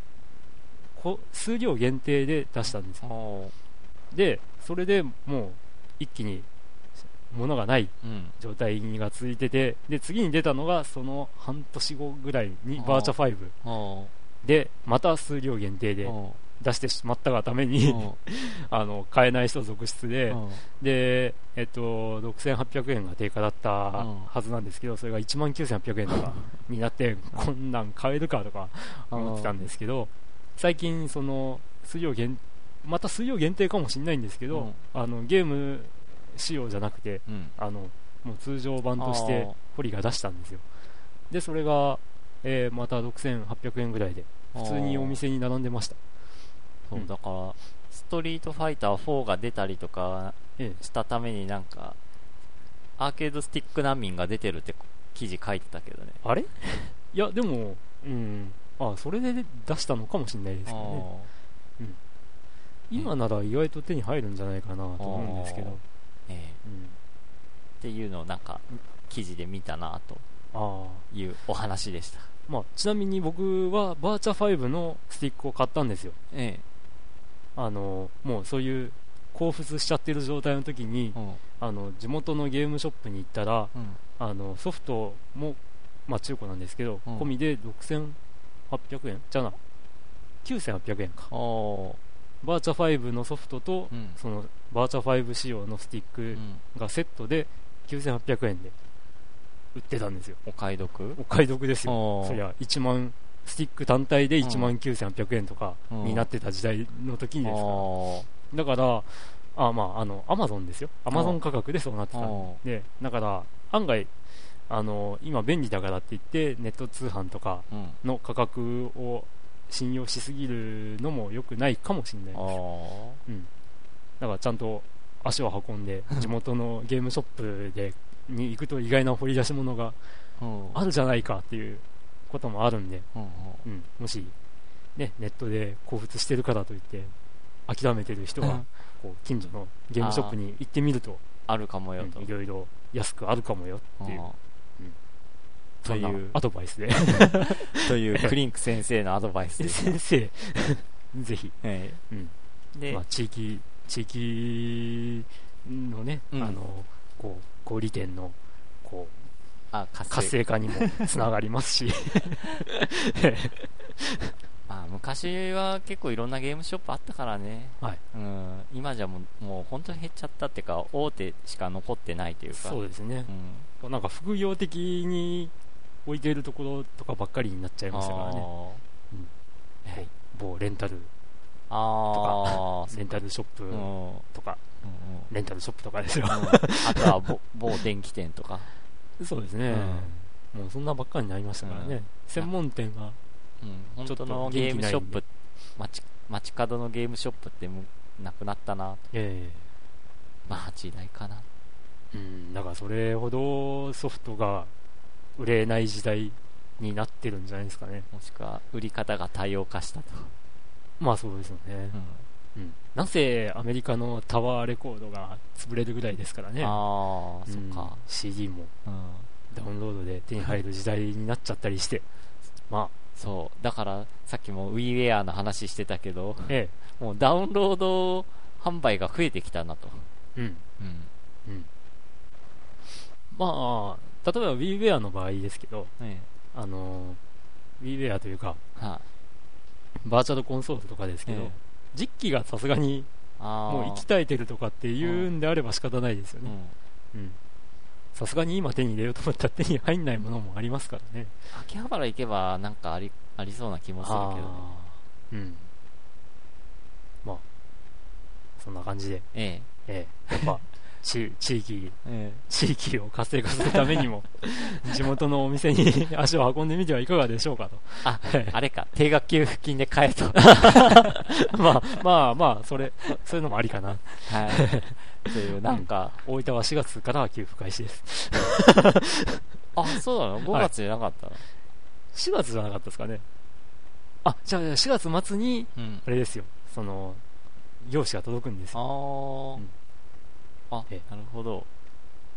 Speaker 1: こ数量限定で出したんですよ。
Speaker 2: おー
Speaker 1: でそれでもう一気に物がない
Speaker 2: うん。
Speaker 1: 状態が続いててで次に出たのがその半年後ぐらいにバーチャ5
Speaker 2: おー。
Speaker 1: でまた数量限定で
Speaker 2: お
Speaker 1: 出してしまったがため
Speaker 2: ー
Speaker 1: に
Speaker 2: お
Speaker 1: あの買えない人続出でで、えっと、6800円が定価だったはずなんですけどそれが1万9800円とかになって こんなん買えるかとか思ってたんですけど最近その数量限また数量限定かもしれないんですけど、
Speaker 2: うん。
Speaker 1: あのゲーム仕様じゃなくて
Speaker 2: うん。
Speaker 1: あのもう通常版とし
Speaker 2: あ
Speaker 1: て
Speaker 2: ー。
Speaker 1: ホリが出したんですよ。でそれが、えーまた6800円ぐらいで普通にお店に並んでました。
Speaker 2: そううん。だからストリートファイター4が出たりとか
Speaker 1: ええ。
Speaker 2: したためになんかアーケードスティック難民が出てるって記事書いてたけどね。
Speaker 1: あれ？いやでもうん。あそれで出したのかもしれないですけどね今なら意外と手に入るんじゃないかなと思うんですけど、
Speaker 2: ええ。
Speaker 1: うん、
Speaker 2: っていうのをなんか記事で見たなというお話でした。
Speaker 1: まあ、ちなみに僕はバーチャ5のスティックを買ったんですよ。
Speaker 2: え
Speaker 1: あのもうそういう興奮しちゃってる状態の時に
Speaker 2: えうん。
Speaker 1: あの地元のゲームショップに行ったら
Speaker 2: うん。
Speaker 1: あのソフトも、まあ、中古なんですけど、
Speaker 2: うん。
Speaker 1: 込みで6800円？じゃあな。9800円か。
Speaker 2: お
Speaker 1: バーチャ5のソフトと、
Speaker 2: うん。
Speaker 1: そのバーチャ5仕様のスティッ
Speaker 2: ー、
Speaker 1: ク
Speaker 2: うん、
Speaker 1: がセットで9800円で売ってたんですよ。
Speaker 2: お買い得？
Speaker 1: お買い得ですよ。そりゃ1万スティック単体で1万9800円とか
Speaker 2: うん。
Speaker 1: になってた時代の時にですか。らだからあまああのアマゾンですよ。アマゾン価格でそうなってたん
Speaker 2: お
Speaker 1: でだから案外あの今便利だからって言ってネット通販とか
Speaker 2: うん。
Speaker 1: の価格を信用しすぎるのも良くないかもしれないです。
Speaker 2: お
Speaker 1: うん、だからちゃんと足を運んで 地元のゲームショップでに行くと意外な掘り出し物があるじゃないかっていうこともあるんで、
Speaker 2: うん
Speaker 1: もし、ね、ネットで興奮してるからといって諦めてる人はこう近所のゲームショップに行ってみると、
Speaker 2: あるかもよと、
Speaker 1: うんいろいろ安くあるかもよっていう
Speaker 2: という。
Speaker 1: アドバイスで。
Speaker 2: というクリンク先生のアドバイスです、
Speaker 1: 先生。ぜひ、
Speaker 2: え
Speaker 1: うん。
Speaker 2: えで、
Speaker 1: まあ、地域地域のね、
Speaker 2: うん。
Speaker 1: あのこう小売店のこう
Speaker 2: あ活
Speaker 1: 活性化にもつながりますし。
Speaker 2: まあ、昔は結構いろんなゲームショップあったからね、
Speaker 1: はい。
Speaker 2: うん、今じゃもうもう本当に減っちゃったっていうか大手しか残ってないというか。
Speaker 1: そうですね。
Speaker 2: うん。
Speaker 1: なんか副業的に置いているところとかばっかりになっちゃいましたからね。うん。
Speaker 2: はい。
Speaker 1: 某レンタル、
Speaker 2: あー。
Speaker 1: レンタルショップ
Speaker 2: うん。うん
Speaker 1: とか、
Speaker 2: うん。
Speaker 1: レンタルショップとかですよ。
Speaker 2: あとは某 某電気店とか、
Speaker 1: そうですね、もうそんなばっかりになりましたからね。
Speaker 2: うん。
Speaker 1: 専門店が、
Speaker 2: うん、
Speaker 1: ちょっと
Speaker 2: のゲームショップ街街角のゲームショップってなくなったな
Speaker 1: え
Speaker 2: まあ時代かな。
Speaker 1: えうん、だからそれほどソフトが売れない時代になってるんじゃないですかね。
Speaker 2: もしくは売り方が多様化したと、
Speaker 1: まあそうですよね。うん。なんせアメリカのタワーレコードが潰れるぐらいですからね。
Speaker 2: ああ、
Speaker 1: うん
Speaker 2: そっか、
Speaker 1: CD も
Speaker 2: うん、
Speaker 1: ダウンロードで手に入る時代になっちゃったりして。ま
Speaker 2: そうだからさっきも WiiWare の話してたけど
Speaker 1: あ、え
Speaker 2: もうダウンロード販売が増えてきたなと、
Speaker 1: え。うん。
Speaker 2: うん
Speaker 1: まあ、例えば WiiWare の場合ですけど、
Speaker 2: ね
Speaker 1: あの、WiiWare というか、
Speaker 2: は
Speaker 1: バーチャルコンソールとかです
Speaker 2: い
Speaker 1: けど、実機がさすがに
Speaker 2: あ
Speaker 1: もう行き絶えてるとかっていうんであれば仕方ないですよ
Speaker 2: うん。
Speaker 1: ね。うん。さすがに今手に入れようと思ったら手に入んないものもありますからね。
Speaker 2: 秋葉原行けばなんかありありそうな気もするけど。ね
Speaker 1: うん。まあ、そんな感じで、
Speaker 2: え。
Speaker 1: ええ、やっぱ、地地域、
Speaker 2: ええ。
Speaker 1: 地域を活性化するためにも、地元のお店に 足を運んでみてはいかがでしょうかと。
Speaker 2: ああれか。定額給付金で買えと。
Speaker 1: まあまあまあ、それ、そういうのもありかな。
Speaker 2: はい。というなんか、
Speaker 1: 大分は4月からは給付開始です。
Speaker 2: あそうなの？5月じゃなかったの、
Speaker 1: 4月じゃなかったですかね。あ、じゃあ4月末に、
Speaker 2: うん。
Speaker 1: あれですよ、その、用紙が届くんです
Speaker 2: あ
Speaker 1: よ。
Speaker 2: ー、
Speaker 1: うん
Speaker 2: あ
Speaker 1: え
Speaker 2: なるほど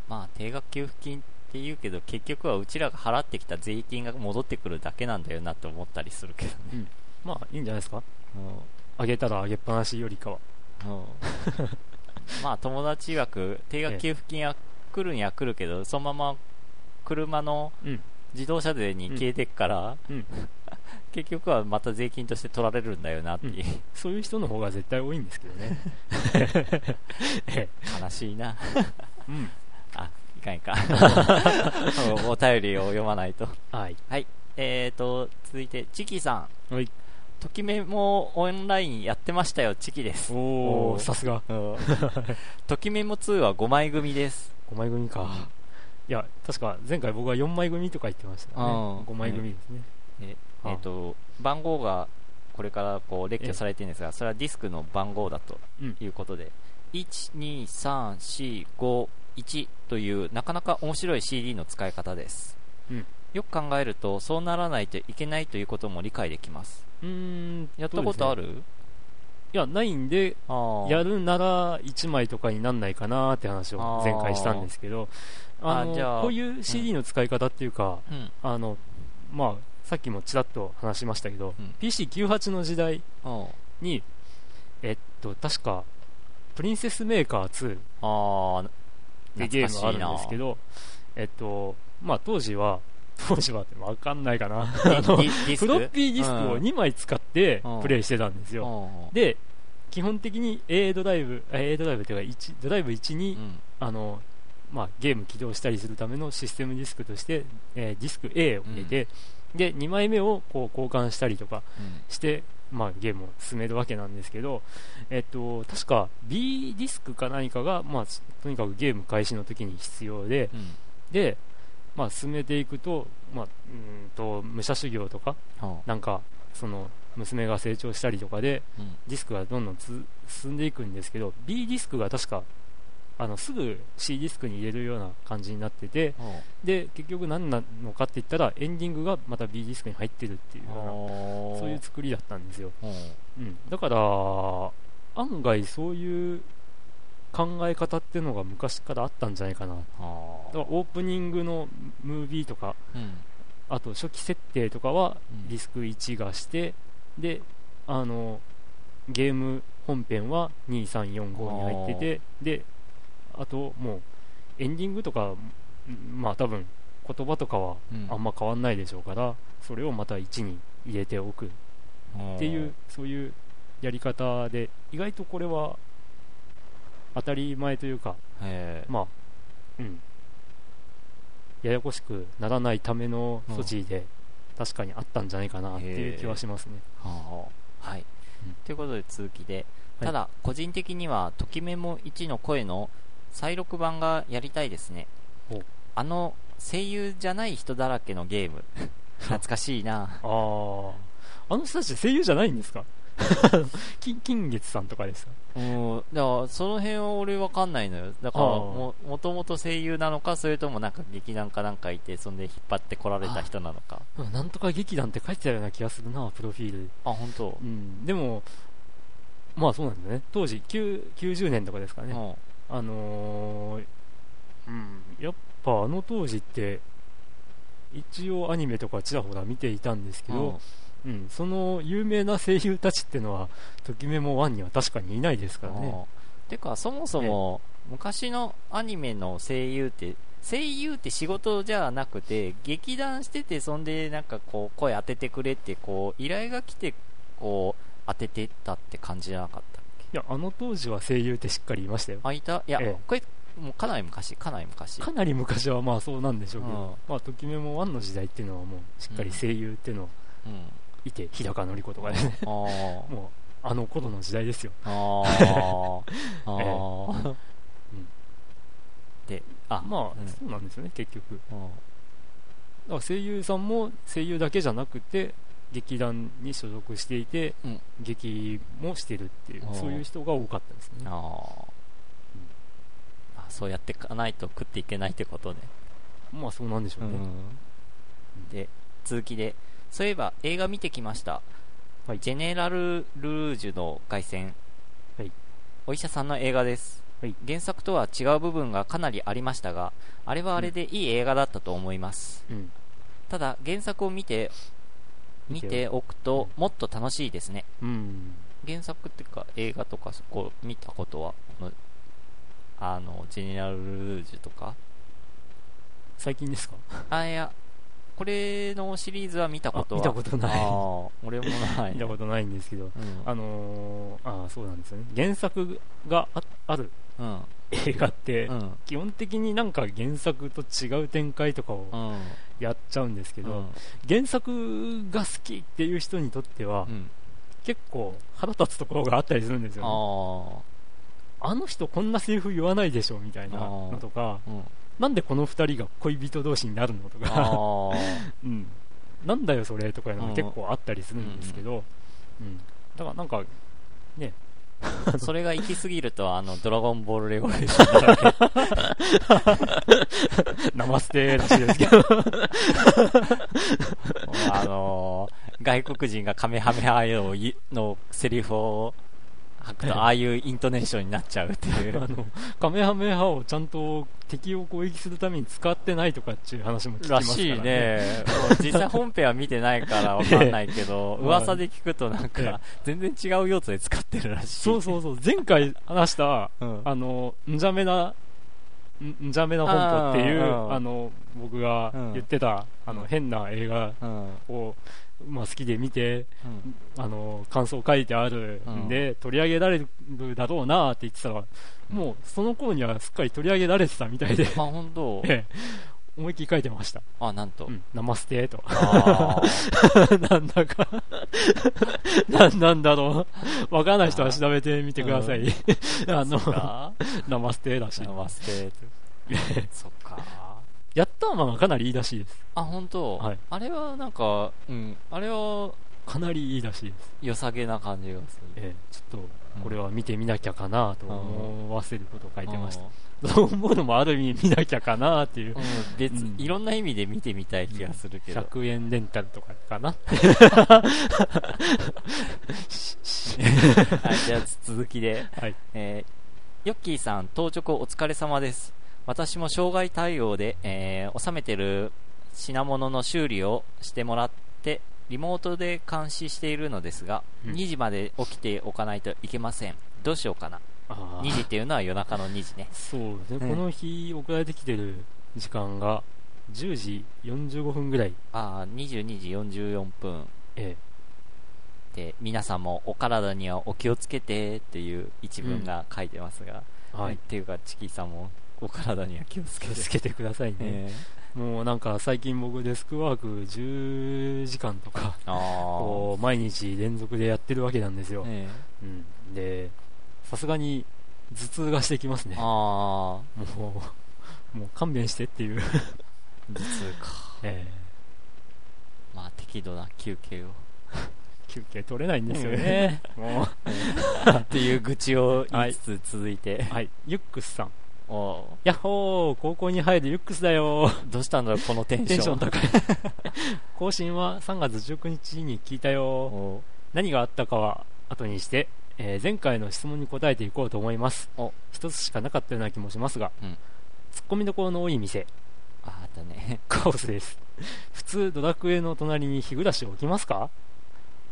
Speaker 2: まあ定額給付金って言うけど結局はうちらが払ってきた税金が戻ってくるだけなんだよなって思ったりするけどね
Speaker 1: まあ、いいんじゃないですか。
Speaker 2: う
Speaker 1: あげたらあげっぱなしよりかは。
Speaker 2: んうん まあ友達曰く定額給付金は来るには来るけどそのまま車の
Speaker 1: うん。
Speaker 2: 自動車税に消えてっから、
Speaker 1: うん。
Speaker 2: 結局はまた税金として取られるんだよなっていう、
Speaker 1: そういう人の方が絶対多いんですけどね。え え
Speaker 2: 悲しいな
Speaker 1: うん。
Speaker 2: あいかんいかんお お便りを読まないと
Speaker 1: はい。
Speaker 2: えーと続いてチキさん
Speaker 1: はい。
Speaker 2: ときめもオンラインやってましたよチキです
Speaker 1: おー、
Speaker 2: おー
Speaker 1: さすが。
Speaker 2: うんときめも2は5枚組です
Speaker 1: 5枚組か。いや、確か前回僕は4枚組とか言ってましたね。
Speaker 2: うん
Speaker 1: 5枚組ですね。
Speaker 2: え
Speaker 1: あ
Speaker 2: えーと番号がこれからこう列挙されてるんですがそれはディスクの番号だと
Speaker 1: うん。
Speaker 2: いうことで、12345というなかなか面白い CD の使い方です、
Speaker 1: うん。
Speaker 2: よく考えるとそうならないといけないということも理解できます。
Speaker 1: うーん。
Speaker 2: やったことあ
Speaker 1: る？
Speaker 2: る、
Speaker 1: いや、ないんで、やるなら1枚とかになんないかなって話を前回したんですけど、あのこういう CD の使い方っていうか、
Speaker 2: うん。
Speaker 1: あの、まあ、さっきもちらっと話しましたけど、
Speaker 2: うん。
Speaker 1: PC98 の時代
Speaker 2: うん。
Speaker 1: に、えっと、確か、プリンセスメーカー2
Speaker 2: ああ
Speaker 1: ってゲームがあるんですけど、えっと、まあ当時は、当時はってわかんないかな。あのフロッピーディスクを2枚使って
Speaker 2: うん。
Speaker 1: プレイしてたんですよ。
Speaker 2: うん。
Speaker 1: で、基本的に A ドライブ、え A ドライブというか1、ドライブ1に、
Speaker 2: うん。
Speaker 1: あの、まあ、ゲーム起動したりするためのシステムディスクとして、えーディスク A を入れて、で、2枚目をこう交換したりとかして、まあ、ゲームを進めるわけなんですけど、えっと、確か B ディスクか何かが、まあ、とにかくゲーム開始の時に必要で、
Speaker 2: うん。
Speaker 1: で、まあ、進めていくと、まあ、うーんと、武者修行とか、
Speaker 2: うん
Speaker 1: なんか、その、娘が成長したりとかで、
Speaker 2: うん。
Speaker 1: ディスクがどんどんつ進んでいくんですけど、B ディスクが確か、あの、すぐ C ディスクに入れるような感じになってて、で、結局何なのかって言ったら、エンディングがまた B ディスクに入ってるっていうような、
Speaker 2: そ
Speaker 1: そういう作りだったんですよ。
Speaker 2: うん
Speaker 1: うん。だから、案外そういう考え方っていうのが昔からあったんじゃないかな。だからオープニングのムービーとか、
Speaker 2: うん
Speaker 1: あと初期設定とかは
Speaker 2: うん
Speaker 1: ディスク1がして、で、あの、ゲーム本編は2345に入ってて、で、あともうエンディングとか、んまあ多分言葉とかは
Speaker 2: うん。
Speaker 1: あんま変わんないでしょうから、それをまた1に入れておくっていう、そういうやり方で、意外とこれは当たり前というか、まあ、うん。ややこしくならないための措置で、確かにあったんじゃないかなっていう気はしますね。
Speaker 2: はあ。はい、
Speaker 1: うん。
Speaker 2: ということで続きで、
Speaker 1: はい。
Speaker 2: ただ個人的にはときメモ1の声の再録版がやりたいですね。
Speaker 1: お。
Speaker 2: あの声優じゃない人だらけのゲーム。懐かしいな。
Speaker 1: ああ、あの人たち声優じゃないんですか？金金月さんとかですか？
Speaker 2: うん。だからその辺は俺わかんないのよ。だからももともと声優なのかそれともなんか劇団かなんかいてそんで引っ張ってこられた人なのか。
Speaker 1: うん。なんとか劇団って書いてたような気がするな、プロフィール。
Speaker 2: あ本当。
Speaker 1: うん、でも、まあそうなんだね。当時、9 90年とかですかね。
Speaker 2: うん
Speaker 1: あのー、うん、やっぱあの当時って、一応アニメとかちらほら見ていたんですけど、うん、その有名な声優たちってのは、ときめも1には確かにいないですからね。
Speaker 2: うん。てかそもそも昔のアニメの声優って声優って仕事じゃなくて劇団しててそんでなんかこう声当ててくれってこう依頼が来てこう当ててったって感じじゃなかった
Speaker 1: いや、あの当時は声優ってしっかりいましたよ。
Speaker 2: あいた？いや、
Speaker 1: ええ。
Speaker 2: これもうかなり昔かなり昔。
Speaker 1: かなり昔はまあそうなんでしょうけど、
Speaker 2: うん。
Speaker 1: まあ、ときめも1の時代っていうのはもうしっかり声優っていうの
Speaker 2: うん。
Speaker 1: いて、日高のり子とかでね、
Speaker 2: あー。
Speaker 1: もうあの頃の時代ですよ。
Speaker 2: あー。あー、
Speaker 1: うん。
Speaker 2: であ
Speaker 1: まあ、
Speaker 2: うん。
Speaker 1: そうなんですよね、結局。だ
Speaker 2: うん。
Speaker 1: から声優さんも声優だけじゃなくて、劇団に所属していて、
Speaker 2: うん。
Speaker 1: 劇もしてるっていうそういう人が多かったですね。
Speaker 2: あー。あそうやっていかないと食っていけないってことね。
Speaker 1: まあそうなんでしょうね。
Speaker 2: で続きでそういえば映画見てきました、
Speaker 1: はい。
Speaker 2: ジェネラル・ルージュの凱旋、
Speaker 1: はい。
Speaker 2: お医者さんの映画です、
Speaker 1: はい。
Speaker 2: 原作とは違う部分がかなりありましたがあれはあれでいい映画だったと思います、
Speaker 1: うん。
Speaker 2: ただ原作を見て見
Speaker 1: 見て
Speaker 2: ておくともっと楽しいですね。
Speaker 1: うん。
Speaker 2: 原作っていうか映画とかそこ見たことはあのジェネラル・ルージュとか？
Speaker 1: 最近ですか？
Speaker 2: あいやこれのシリーズは見たことは。
Speaker 1: あ見たことない。
Speaker 2: 俺もない。
Speaker 1: 見たことないんですけど、
Speaker 2: うん。
Speaker 1: あのー、ああ、そうなんですよね。原作があある。
Speaker 2: うん
Speaker 1: 映画って、
Speaker 2: うん。
Speaker 1: 基本的になんか原作と違う展開とかを
Speaker 2: うん。
Speaker 1: やっちゃうんですけど、
Speaker 2: うん。
Speaker 1: 原作が好きっていう人にとっては、
Speaker 2: うん。
Speaker 1: 結構腹立つところがあったりするんですよ、ね、
Speaker 2: あ
Speaker 1: あの人こんなセリフ言わないでしょみたいなのとかなんでこの二人が恋人同士になるのと
Speaker 2: あ
Speaker 1: か、うん、なんだよそれとかいうのが結構あったりするんですけど、うん。だからなんかね
Speaker 2: ー それが行き過ぎるとあのドラゴンボールレボリューションだけ。
Speaker 1: ナマステらしいですけど。
Speaker 2: あのー外国人がカメハメハのいのセリフをああいうイントネーションになっちゃうっていう
Speaker 1: あのカメハメハをちゃんと敵を攻撃するために使ってないとかっていう話も聞きますから、
Speaker 2: らしいね。も う実際本編は見てないからわかんないけど、
Speaker 1: ええ
Speaker 2: 噂で聞くとなん
Speaker 1: ええ
Speaker 2: か、全然違う用途で使ってるらしい。
Speaker 1: そうそうそう前回話した
Speaker 2: うん。
Speaker 1: あのんじゃめなんんじゃめな本舗っていう
Speaker 2: あ
Speaker 1: の僕が言ってた、あの変な映画
Speaker 2: うん。
Speaker 1: を、まあ、好きで見て
Speaker 2: うん。
Speaker 1: あの感想書いてあるんで、取り上げられるだろうなって言ってたらもうその頃にはすっかり取り上げられてたみたいで
Speaker 2: あ、本当？
Speaker 1: ええ思いっきり書いてました
Speaker 2: あ、なんと？
Speaker 1: う。ん、ナマステと。
Speaker 2: あ
Speaker 1: なんだかな、なんだろう。わかんない人は調べてみてください。あの、
Speaker 2: あ。
Speaker 1: ナマステらしい。
Speaker 2: ナマステ。そっか。
Speaker 1: やったーマンはかなりいいらしいです。
Speaker 2: あ、本当？
Speaker 1: はい
Speaker 2: あれはなんか、うん。あれは
Speaker 1: かなりいいらしいです。
Speaker 2: 良さげな感じがする。
Speaker 1: ええ、ちょっと、これは見てみなきゃかなと思わせることを書いてました。
Speaker 2: うん
Speaker 1: そう思うのもある意味見なきゃかなっていう
Speaker 2: う。ん別、
Speaker 1: うん
Speaker 2: いろんな意味で見てみたい気がするけど。
Speaker 1: 100円レンタルとかかな。
Speaker 2: はい、じゃあ続きで。
Speaker 1: はい。
Speaker 2: えーヨッキーさん、当直お疲れ様です。私も障害対応で、えー収めてる品物の修理をしてもらって、リモートで監視しているのですが、
Speaker 1: うん
Speaker 2: 2時まで起きておかないといけません。どうしようかな。
Speaker 1: あ
Speaker 2: 2時っていうのは夜中の2時ね。
Speaker 1: そうですね、
Speaker 2: うん
Speaker 1: この日送られてきてる時間が10時45分ぐらい。
Speaker 2: ああ、22時44分
Speaker 1: え
Speaker 2: で、皆さんもお体にはお気をつけてっていう一文が書いてますが、
Speaker 1: え。はい。
Speaker 2: っていうか、チキさんもお体には気をつけて。
Speaker 1: つけてくださいね。
Speaker 2: え
Speaker 1: もうなんか最近僕デスクワーク10時間とか、こう、毎日連続でやってるわけなんですよ。
Speaker 2: え
Speaker 1: うん。で、さすがに頭痛がしてきますねもう、もう勘弁してっていう。
Speaker 2: ー、頭痛か。
Speaker 1: え
Speaker 2: まあ適度な休憩を。
Speaker 1: ー 休憩取れないんですよね。もう。
Speaker 2: っていう愚痴を言いつつ続いて。
Speaker 1: はい。ユックスさん。やっほー高校に入るユックスだよ。
Speaker 2: どうしたんだろう、このテンション。
Speaker 1: テンション高い。更新は3月19日に聞いたよ。何があったかは後にして、えー前回の質問に答えていこうと思います。
Speaker 2: お。
Speaker 1: 一つしかなかったような気もしますが、
Speaker 2: うん。
Speaker 1: ツッコミどころの多い店。
Speaker 2: あ、あったね。
Speaker 1: カオスです。普通ドラクエの隣に日暮らしを置きますか？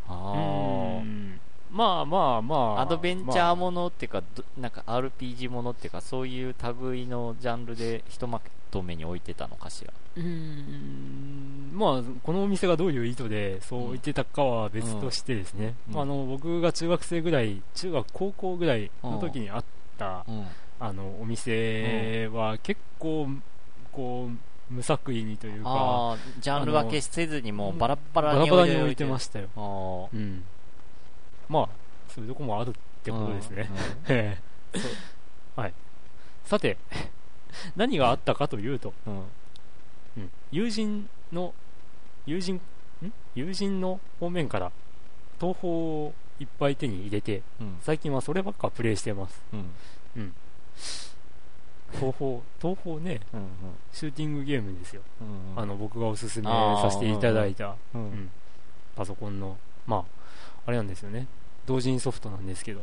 Speaker 2: あ
Speaker 1: う
Speaker 2: ー
Speaker 1: んまあまあまあ。
Speaker 2: アドベンチャー
Speaker 1: まあ
Speaker 2: ものっていうか、どなんか RPG ものっていうか、そういう類のジャンルでひとまとめに置いてたのかしら？
Speaker 1: うーん。まあこのお店がどういう意図でそう言ってたかは別としてですね、
Speaker 2: うん。
Speaker 1: まあ、あの僕が中学生ぐらい中学高校ぐらいの時にあった、
Speaker 2: うん。
Speaker 1: あのお店は結構こう無作為にというか
Speaker 2: ジャンル分けせずにもうバラッバ
Speaker 1: バ
Speaker 2: ラに
Speaker 1: 置い
Speaker 2: る
Speaker 1: てましたよ、うん、まあそういうとこもあるってことですね、はいさて 何があったかというと、
Speaker 2: うん。うん。
Speaker 1: うん友人の友人ん？友人の方面から東宝をいっぱい手に入れて
Speaker 2: うん。
Speaker 1: 最近はそればっかプレイしてます
Speaker 2: うん。
Speaker 1: 東宝東宝ね
Speaker 2: うん。
Speaker 1: シューティングゲームですよ、
Speaker 2: うん。
Speaker 1: あの僕がおすすめさせていただいた、
Speaker 2: う。
Speaker 1: うんんパソコンのまああれなんですよね。同人ソフトなんですけど。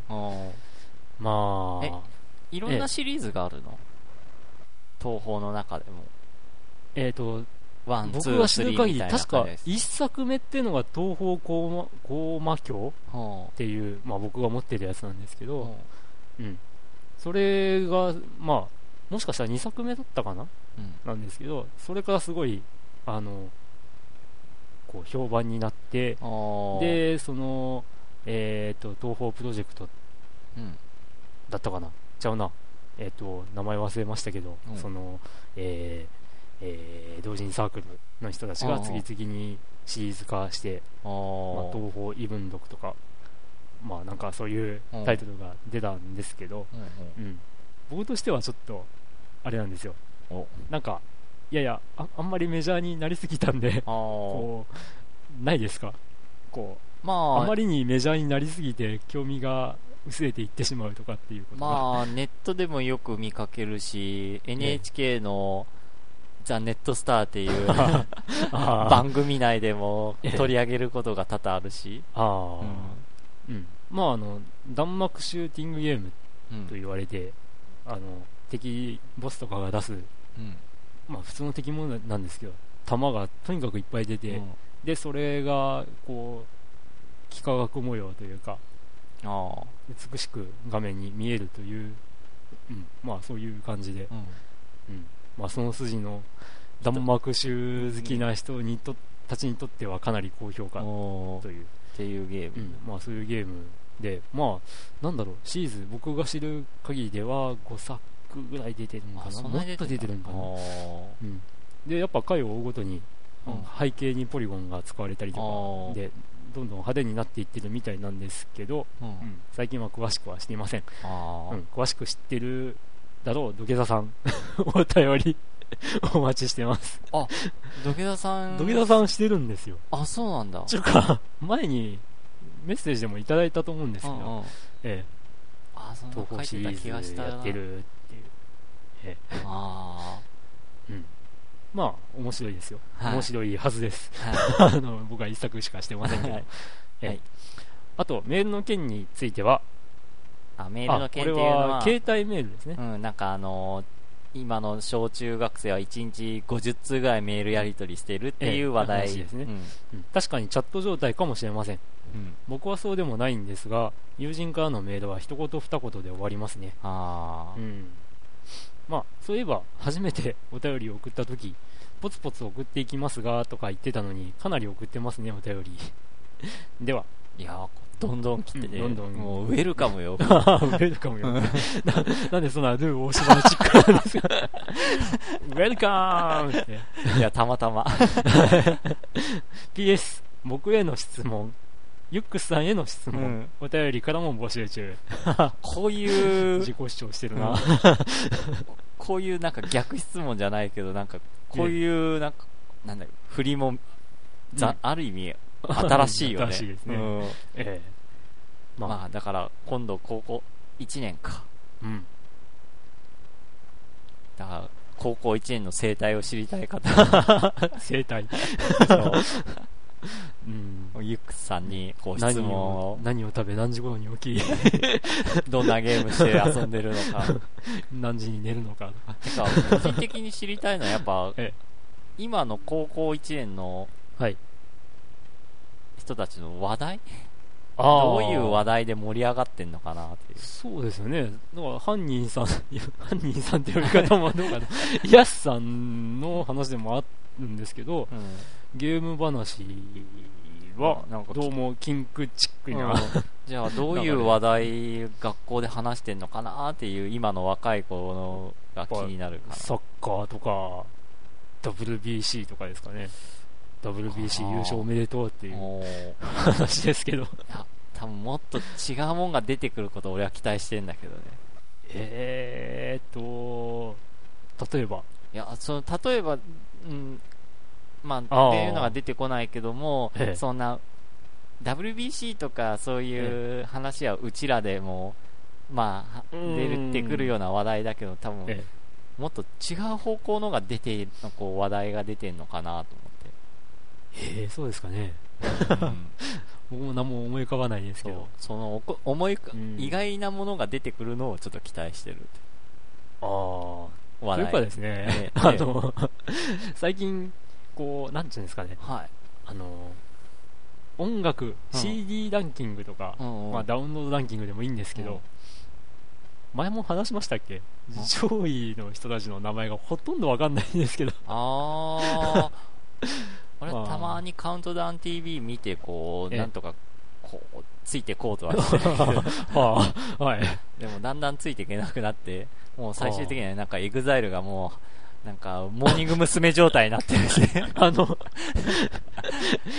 Speaker 1: まあ。
Speaker 2: えいろんなシリーズがあるの？東宝の中でも。
Speaker 1: えっ、と
Speaker 2: ワン、ツ
Speaker 1: 僕が知る限り確か
Speaker 2: 感じです。
Speaker 1: 1作目っていうのが東方高魔教
Speaker 2: は
Speaker 1: っていう、まあ、僕が持ってるやつなんですけ
Speaker 2: あ
Speaker 1: ど、うん、それがまあもしかしたら2作目だったかな？
Speaker 2: うん。
Speaker 1: なんですけどそれからすごいあのこう評判になってでそのえっ、と東方プロジェクト
Speaker 2: うん。
Speaker 1: だったかな？ちゃうな。えっ、と名前忘れましたけど、
Speaker 2: うん。
Speaker 1: そのえーえー同人サークルの人たちが次々にシリーズ化して、
Speaker 2: あ
Speaker 1: まあ、
Speaker 2: ー
Speaker 1: 東方異文読とかまあなんかそういうタイトルが出たんですけど、
Speaker 2: うん。
Speaker 1: うん、僕としてはちょっとあれなんですよ。
Speaker 2: お。
Speaker 1: なんかいやいやああんまりメジャーになりすぎたんでこうないですか？こう
Speaker 2: まあ、
Speaker 1: あまりにメジャーになりすぎて興味が薄れていってしまうとかっていうことが、
Speaker 2: まあ、ネットでもよく見かけるし、NHK のザ・ネットスターっていう 番組内でも
Speaker 1: ええ。
Speaker 2: 取り上げることが多々あるし、
Speaker 1: あ
Speaker 2: う
Speaker 1: ー、うん。まああの弾幕シューティングゲーム
Speaker 2: ん。
Speaker 1: と言われてあの敵ボスとかが出す
Speaker 2: うん
Speaker 1: まあ普通の敵もなんですけど弾がとにかくいっぱい出て、
Speaker 2: うん。
Speaker 1: でそれがこう幾何学模様というか美しく画面に見えるという、うん、まあそういう感じで、
Speaker 2: うん。
Speaker 1: うん。まあ、その筋の弾幕集好きな人にとたちにとってはかなり高評価という、
Speaker 2: っていうゲーム、
Speaker 1: うん。まあ、そういうゲームで。まあなんだろう。シリーズ僕が知る限りでは5作ぐらい出てるのかな？もっと出てるのかな、
Speaker 2: あ
Speaker 1: うん、でやっぱ回を追うごとに、
Speaker 2: うん。
Speaker 1: 背景にポリゴンが使われたりとかでどんどん派手になっていってるみたいなんですけど、
Speaker 2: ーうん。
Speaker 1: うん。最近は詳しくはしていません、うん、詳しく知ってるだろう土下座さん。お便り お待ちしてます。
Speaker 2: 土下座さん。
Speaker 1: 土下座さんしてるんですよ。
Speaker 2: あそうなんだ。
Speaker 1: ちゅうか前にメッセージでもいただいたと思うんですけど、
Speaker 2: うんうん。
Speaker 1: え
Speaker 2: あそんな書いてた
Speaker 1: 宝シリーズ
Speaker 2: 気がしたな
Speaker 1: やってるっええ。
Speaker 2: あ
Speaker 1: うん、まあ面白いですよ、
Speaker 2: はい。
Speaker 1: 面白いはずです。
Speaker 2: あは
Speaker 1: あの僕は一作しかしてませんけど、
Speaker 2: はい。
Speaker 1: ええ。
Speaker 2: はい。
Speaker 1: あとメールの件については。
Speaker 2: あメールの件っていうのは
Speaker 1: は携帯メールですね、
Speaker 2: うん、なんかあのー今の小中学生は1日50通ぐらいメールやり取りしてるっていう話題、
Speaker 1: ええ話ですね
Speaker 2: うん。
Speaker 1: うん。確かにチャット状態かもしれません。
Speaker 2: うん。
Speaker 1: 僕はそうでもないんですが友人からのメールは一言二言で終わりますね。
Speaker 2: あ
Speaker 1: うんまあそういえば初めてお便りを送った時ポツポツ送っていきますがとか言ってたのにかなり送ってますねお便り では
Speaker 2: ーいやーどんどん来てね、
Speaker 1: どんどん
Speaker 2: もうウェルカムよ。
Speaker 1: ウェルカムよ。ななんでそんなルー大島のチックなんですかウェルカムって。
Speaker 2: いや、たまたま。
Speaker 1: PS、僕への質問。ユックスさんへの質問。
Speaker 2: うん
Speaker 1: お便りからも募集中。
Speaker 2: こういう
Speaker 1: 自己、主張してるな。
Speaker 2: こういうなんか逆質問じゃないけど、なんか、こういう、なんか、なんだ振りも、ざ
Speaker 1: うん
Speaker 2: ある意味、新しいよね。
Speaker 1: 新しいですね
Speaker 2: うん
Speaker 1: ええまあ、
Speaker 2: まあ、だから、今度高校1年か。
Speaker 1: うん。
Speaker 2: だから、高校1年の生態を知りたい方
Speaker 1: 生態。
Speaker 2: の
Speaker 1: うん。
Speaker 2: ユックスさんにこう質
Speaker 1: 何
Speaker 2: 問
Speaker 1: を
Speaker 2: を、
Speaker 1: 何を食べ、何時頃に起き、
Speaker 2: どんなゲームして遊んでるのか。
Speaker 1: 何時に寝るのかとか。
Speaker 2: てか、個人的に知りたいのはやっぱ
Speaker 1: ええ、
Speaker 2: 今の高校1年の
Speaker 1: はい。
Speaker 2: 人たちの話題？
Speaker 1: あ
Speaker 2: どういう話題で盛り上がってんのかなっていう。
Speaker 1: そうですよね。だから、犯人さん、犯人さんって呼び方もどうかな。イヤスさんの話でもあるんですけど、ゲーム話は、
Speaker 2: なんか
Speaker 1: どうもキンクチック
Speaker 2: うん。
Speaker 1: な、
Speaker 2: じゃあどういう話題学校で話してんのかなっていう今の若い子のが気になるか
Speaker 1: サッカーとか、WBC とかですかね。WBC 優勝おめでとうっていう。話ですけど。
Speaker 2: 多分もっと違うもんが出てくることを俺は期待してんだけどね。
Speaker 1: えーっと、例えば、
Speaker 2: いやその例えばうんまあっていうのが出てこないけども
Speaker 1: ええ。
Speaker 2: そんな WBC とかそういう話はうちらでもまあ
Speaker 1: うん
Speaker 2: 出てくるような話題だけど多分
Speaker 1: え
Speaker 2: もっと違う方向のが出てこう話題が出てんのかなと
Speaker 1: えーそうですかね。
Speaker 2: 思って、うん。
Speaker 1: 僕も何も思い浮かばないですけど。
Speaker 2: その思いか、
Speaker 1: うん。
Speaker 2: 意外なものが出てくるのをちょっと期待してる。
Speaker 1: ああ。
Speaker 2: 話題。
Speaker 1: というかですね
Speaker 2: え、え。
Speaker 1: あの、最近、こう、なんていうんですかね、
Speaker 2: はい、
Speaker 1: あの、音楽、CD ランキングとか、まあ、ダウンロードランキングでもいいんですけど、
Speaker 2: うん。
Speaker 1: 前も話しましたっけ？上位の人たちの名前がほとんどわかんないんですけど、
Speaker 2: あ
Speaker 1: あ
Speaker 2: たまにカウントダウン TV 見てこう
Speaker 1: ええ。
Speaker 2: なんとかこうついてこうとはして。るけど
Speaker 1: はい。
Speaker 2: でもだんだんついていけなくなってもう最終的にはなんかエグザイルがもうなんかモーニング娘。状態になってるし
Speaker 1: あの、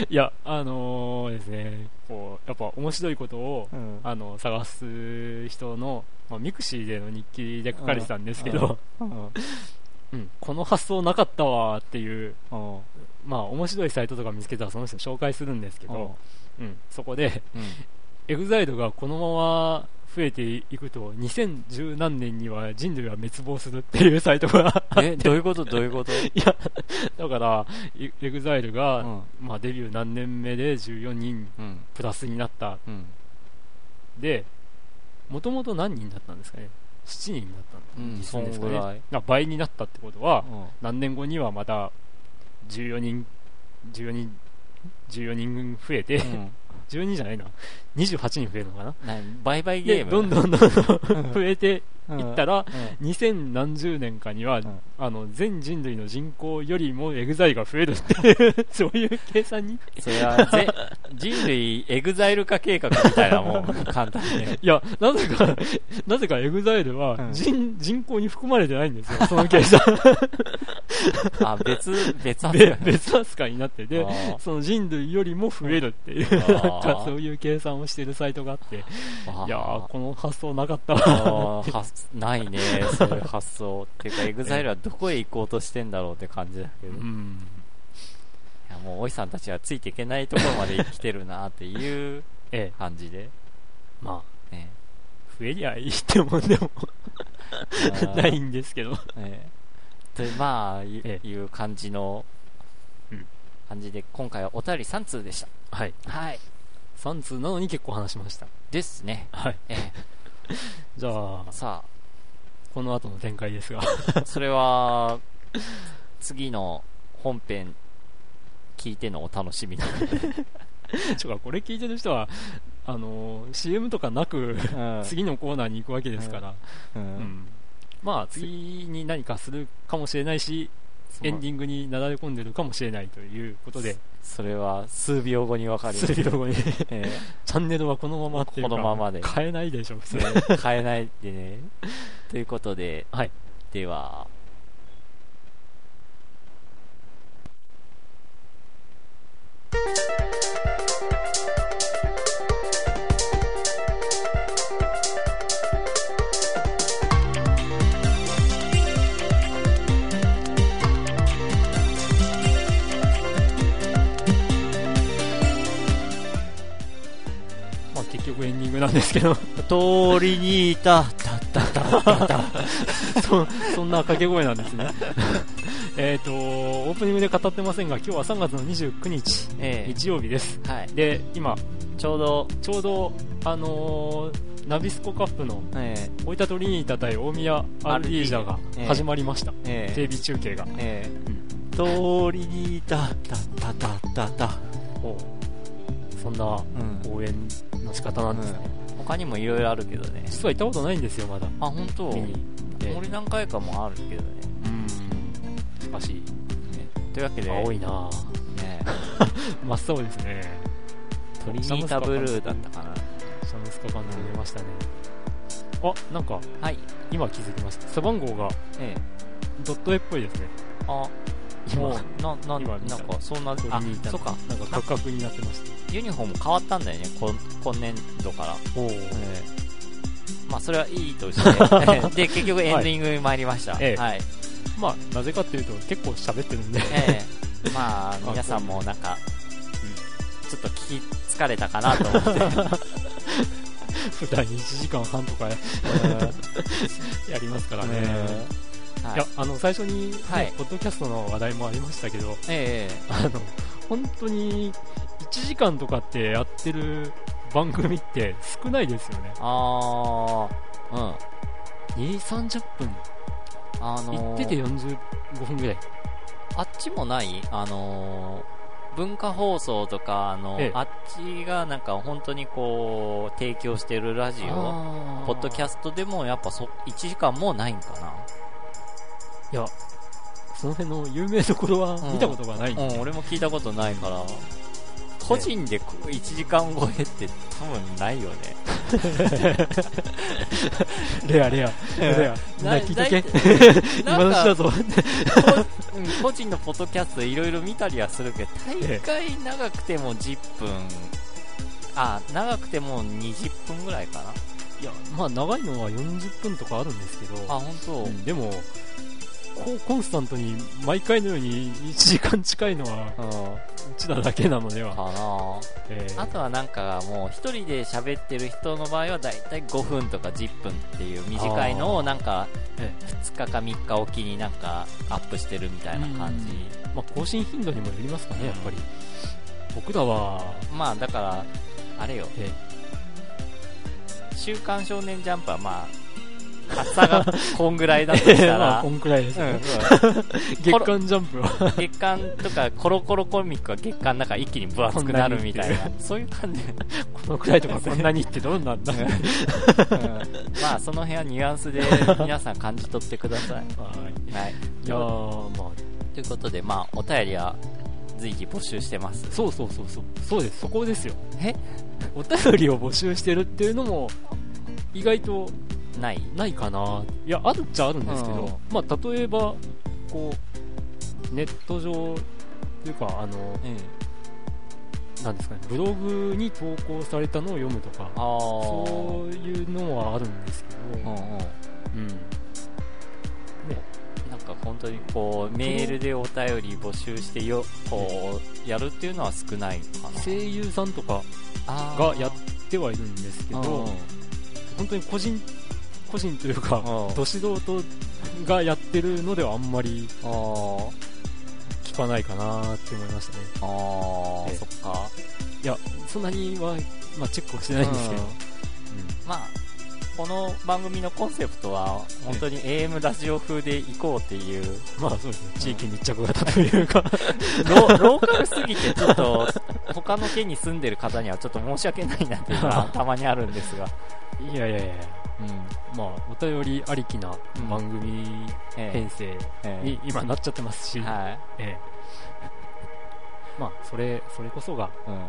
Speaker 1: いや、あのですね、こう、やっぱ面白いことを、
Speaker 2: うん。
Speaker 1: あの、探す人の、まあ、ミクシーでの日記で書かれてたんですけど、
Speaker 2: うん。
Speaker 1: うん、この発想なかったわーっていう、
Speaker 2: うん。
Speaker 1: まあ、面白いサイトとか見つけたらその人紹介するんですけど、うん、そこで、
Speaker 2: うん。
Speaker 1: エグザイルがこのまま増えていくと、2010何年には人類は滅亡するっていうサイトが
Speaker 2: えどういうこと？どういうこと？
Speaker 1: いや、だから、エグザイルが、
Speaker 2: うん。
Speaker 1: まあ、デビュー何年目で14人
Speaker 2: うん。
Speaker 1: プラスになった。
Speaker 2: うん。
Speaker 1: で、もともと何人だったんですかね ?7 人だった
Speaker 2: うん
Speaker 1: んですかね。
Speaker 2: そんぐらい。
Speaker 1: あ倍になったってことは、
Speaker 2: うん。
Speaker 1: 何年後にはまた14人、14人、14人増えて、
Speaker 2: うん
Speaker 1: 12人じゃないな、28人増えるのかな？
Speaker 2: な倍々ゲームで、
Speaker 1: どんどんどんどん増えていったら、
Speaker 2: うん。
Speaker 1: 2000何十年かには、
Speaker 2: ん。
Speaker 1: あの、全人類の人口よりもエグザイルが増えるっていう、そういう計算に。
Speaker 2: それはぜ人類エグザイル化計画みたいなもん簡単にね
Speaker 1: いや、なぜか、なぜかエグザイルは
Speaker 2: うん。
Speaker 1: 人、人口に含まれてないんですよ、その計算。
Speaker 2: あ別別扱い。
Speaker 1: で別扱いになっててその人類よりも増えるっていう、なんかそういう計算をしてるサイトがあって、い
Speaker 2: あ
Speaker 1: やー、この発想なかった
Speaker 2: あ
Speaker 1: わ。
Speaker 2: ないねそういう発想。っていうかエグザイルはどこへ行こうとしてんだろうって感じだけど、い
Speaker 1: うん。
Speaker 2: やもうおいさんたちはついていけないところまで来てるなっていう
Speaker 1: ええ、
Speaker 2: 感じで、
Speaker 1: まあ、
Speaker 2: ね、
Speaker 1: 増えりゃいいってもんでも ないんですけど。
Speaker 2: ええでまあい,、
Speaker 1: ええ。
Speaker 2: いう感じの、
Speaker 1: うん。
Speaker 2: 感じで今回はお便り3通でした。
Speaker 1: はい。
Speaker 2: はい。
Speaker 1: 3通なのに結構話しました。
Speaker 2: ですね、
Speaker 1: はい。
Speaker 2: え
Speaker 1: じゃあ
Speaker 2: え、、さ
Speaker 1: この後の展開ですが。
Speaker 2: あ それは次の本編聞いてのお楽しみに、
Speaker 1: ちょか、これ聞いてる人は、あのー CM とかなく、次のコーナーに行くわけですから、
Speaker 2: うん。
Speaker 1: うん。まあ、次に何かするかもしれないし、エンディングになだれ込んでるかもしれないということで、
Speaker 2: それは数秒後に分かる。
Speaker 1: 数秒後に、チ
Speaker 2: え
Speaker 1: ャンネルはこのままっていうか
Speaker 2: このままで
Speaker 1: 変えないでしょ、普通。
Speaker 2: え変えないでね。ということで、
Speaker 1: はい。
Speaker 2: では、
Speaker 1: エンディングなんですけど、
Speaker 2: 通りにいた、たたたたた。
Speaker 1: そそんな掛け声なんですね。えっと、オープニングで語ってませんが、今日は3月の29日、
Speaker 2: ええ
Speaker 1: 日曜日です。
Speaker 2: はい。
Speaker 1: で、今、
Speaker 2: ちょうど、
Speaker 1: ちょうど、あのーナビスコカップの
Speaker 2: え
Speaker 1: 大分トリニータ対大宮アルディージャが
Speaker 2: ええ
Speaker 1: 始まりました。
Speaker 2: ええ
Speaker 1: テレビ中継が。
Speaker 2: ええ通りにいた、たたたたた。
Speaker 1: おそんな
Speaker 2: うん。
Speaker 1: 応援の仕方なんですね。
Speaker 2: 他にもいろいろあるけどね。
Speaker 1: 実は行ったことないんですよ、まだ。
Speaker 2: あ、本当？
Speaker 1: 見に。ええ
Speaker 2: 俺何回かもあるけどね。
Speaker 1: うん。しかし、
Speaker 2: ねというわけで、
Speaker 1: 青いなぁ。
Speaker 2: ね、
Speaker 1: 真っ青ですね。
Speaker 2: トリニータブルーだったかな。
Speaker 1: シャムスカバンド見ましたね。あ、なんか、
Speaker 2: はい。
Speaker 1: 今気づきました。背番号が
Speaker 2: ええ。
Speaker 1: ドット絵っぽいですね。
Speaker 2: あ、
Speaker 1: 今
Speaker 2: もう、な、な、なんか、そんな、あそっか。
Speaker 1: なんか価格になってました。
Speaker 2: ユニフォーム変わったんだよね、今今年度から。
Speaker 1: お
Speaker 2: まあ、それはいいとして。で、結局エンディングに参りました。
Speaker 1: ええ
Speaker 2: はい。
Speaker 1: まあ、なぜかっていうと、結構喋ってるんで。
Speaker 2: ええまあ、皆さんもなんか、ちょっと聞き疲れたかなと思って。
Speaker 1: 普段1時間半とか やりますからね。
Speaker 2: はい
Speaker 1: いや、あの、最初に、ね
Speaker 2: はい
Speaker 1: ポッドキャストの話題もありましたけど、
Speaker 2: ええ
Speaker 1: あの、本当に1時間とかってやってる番組って少ないですよね。
Speaker 2: ああ、うん。
Speaker 1: 2、30分。
Speaker 2: あのー
Speaker 1: 行ってて45分ぐらい。
Speaker 2: あっちもない？あのー文化放送とか、あの
Speaker 1: ええ
Speaker 2: あっちがなんか本当にこう、提供してるラジオ、ポッドキャ
Speaker 1: ス
Speaker 2: ストでもやっぱそ、1時間もうないんか
Speaker 1: ト。いや、その辺の有名どころは見たことがないん
Speaker 2: な。
Speaker 1: で、
Speaker 2: うん、俺も聞いたことないから、個人でこう1時間超えって多分ないよね。
Speaker 1: レ アレア、レア。な聞い とけ。今のだぞ。
Speaker 2: 個人のポッドキャストいろいろ見たりはするけど、大概長くても10分、あ、長くても20分ぐらいかな。
Speaker 1: いや、まあ長いのは40分とかあるんですけど、
Speaker 2: あ、本当。
Speaker 1: うんでも、こうコンスタントに毎回のように1時間近いのは
Speaker 2: う
Speaker 1: ちらだけなのでは。
Speaker 2: かな。
Speaker 1: えー。
Speaker 2: あとはなんかもう一人で喋ってる人の場合はだいたい5分とか10分っていう短いのをなんか
Speaker 1: え
Speaker 2: 2日か3日おきになんかアップしてるみたいな感じ。
Speaker 1: まあ更新頻度にもよりますかね、やっぱり。僕らは、
Speaker 2: まあだから、あれよ、
Speaker 1: え。
Speaker 2: 週刊少年ジャンプはまあ、厚さがこんぐらいだとした
Speaker 1: まあ、
Speaker 2: ら
Speaker 1: こ、んくらいです
Speaker 2: うん
Speaker 1: ね。
Speaker 2: うん
Speaker 1: 月刊ジャンプは。
Speaker 2: 月刊とかコロコロコミックは月刊なんか一気に分厚くなるみたいなそういう感じ。
Speaker 1: このくらいとかこんなにってどうなんだ。
Speaker 2: うんまあその辺はニュアンスで皆さん感じ取ってください。
Speaker 1: はい。
Speaker 2: はい。
Speaker 1: いやー、まあ、
Speaker 2: ということで、まあ、お便りは随時募集してます。
Speaker 1: そうそうそうそう。そうです、そこですよ。
Speaker 2: え？
Speaker 1: お便りを募集してるっていうのも、意外と
Speaker 2: ない
Speaker 1: ないかな。いや、あるっちゃあるんですけ
Speaker 2: うん
Speaker 1: ど、まあ、例えば、こう、ネット上、というか、あの、
Speaker 2: うん。
Speaker 1: なんですかね、ブログに投稿されたのを読むとか。そういうのはあるんですけど、
Speaker 2: うんうん。
Speaker 1: うん。ね、
Speaker 2: なんか本当にこう、メールでお便り募集してよ、こう、やるっていうのは少ないかな。
Speaker 1: 声優さんとか
Speaker 2: あ
Speaker 1: がやってはいるんですけど、本当に個人、個人というか、
Speaker 2: うん
Speaker 1: ど素人がやってるのではあんまり聞かないかなって思いましたね。
Speaker 2: あー、
Speaker 1: ええ。
Speaker 2: そっか。
Speaker 1: いや、そんなには、まあ、チェックはしてないんですけど、
Speaker 2: うん。まあ、この番組のコンセプトは、本当に AM ラジオ風で行こうっていう、
Speaker 1: まあそうですね、地域密着型というか、
Speaker 2: ロローカルすぎてちょっと、他の県に住んでる方にはちょっと申し訳ないなっていうのはたまにあるんですが。
Speaker 1: いやいやいや、
Speaker 2: うん。
Speaker 1: まあ、お便りありきな番組
Speaker 2: え
Speaker 1: 編成
Speaker 2: ええ。
Speaker 1: に今なっちゃってますし、
Speaker 2: えはい。
Speaker 1: ええ。まあ、それ、それこそが
Speaker 2: うん。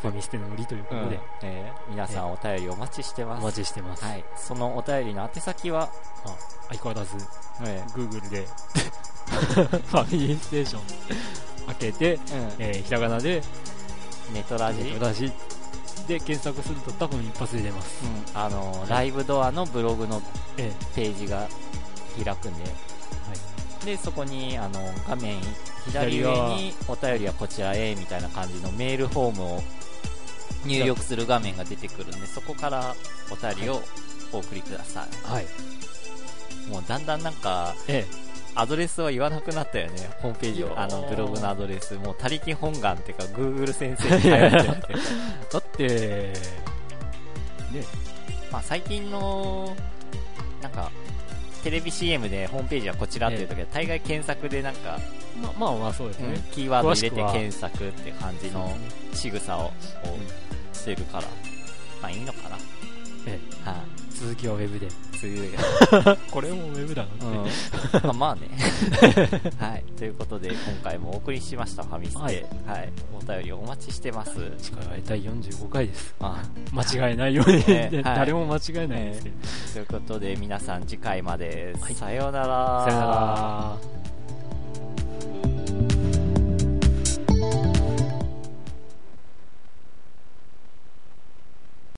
Speaker 1: ファミステの売りということで、
Speaker 2: ええ。皆さんお便りお待ちしてます。
Speaker 1: お待ちしてます。
Speaker 2: はい。そのお便りの宛先は、
Speaker 1: まあ、相変わらず、
Speaker 2: え
Speaker 1: Google で、ファミリーステーション開けて、
Speaker 2: えうん。
Speaker 1: えーひらがなで、
Speaker 2: ネトラジ、うん、
Speaker 1: 私で検索すると多分一発で出ます。
Speaker 2: あの、ライブドアのブログの
Speaker 1: え
Speaker 2: ページが開くんで、で、そこに、あの、画面左上にお便りはこちらへみたいな感じのメールフォームを入力する画面が出てくるんで、そこからお便りをお送りくださ
Speaker 1: えはい。
Speaker 2: い。もうだんだんなんか、
Speaker 1: え
Speaker 2: アドレスは言わなくなったよね、ホームページ
Speaker 1: いやー。
Speaker 2: あの、ブログのアドレス。もう、他力本願っていうか、Google 先生に 頼ってるって。いうか
Speaker 1: えだって、ね、
Speaker 2: まあ、最近の、なんか、テレビ CM でホームページはこちらっていう時は、大概検索でなんか、
Speaker 1: まあまあまあそうですね。
Speaker 2: キーワード入れて検索って感じの仕草をしてるから、まあいいのかな。
Speaker 1: え
Speaker 2: はい、
Speaker 1: 続きはウェブで。
Speaker 2: そういう、
Speaker 1: これもウェブだなって。
Speaker 2: うん、まあまあね。はい。ということで、今回もお送りしました、ファミステ。
Speaker 1: は
Speaker 2: はいい。お便りお待ちしてます。
Speaker 1: 次回は第45回です。
Speaker 2: あ
Speaker 1: 間違えないように、
Speaker 2: ええはい
Speaker 1: 誰も間違えないですね。
Speaker 2: ということで、皆さん次回まで、
Speaker 1: はい
Speaker 2: さようなら。
Speaker 1: さよなら。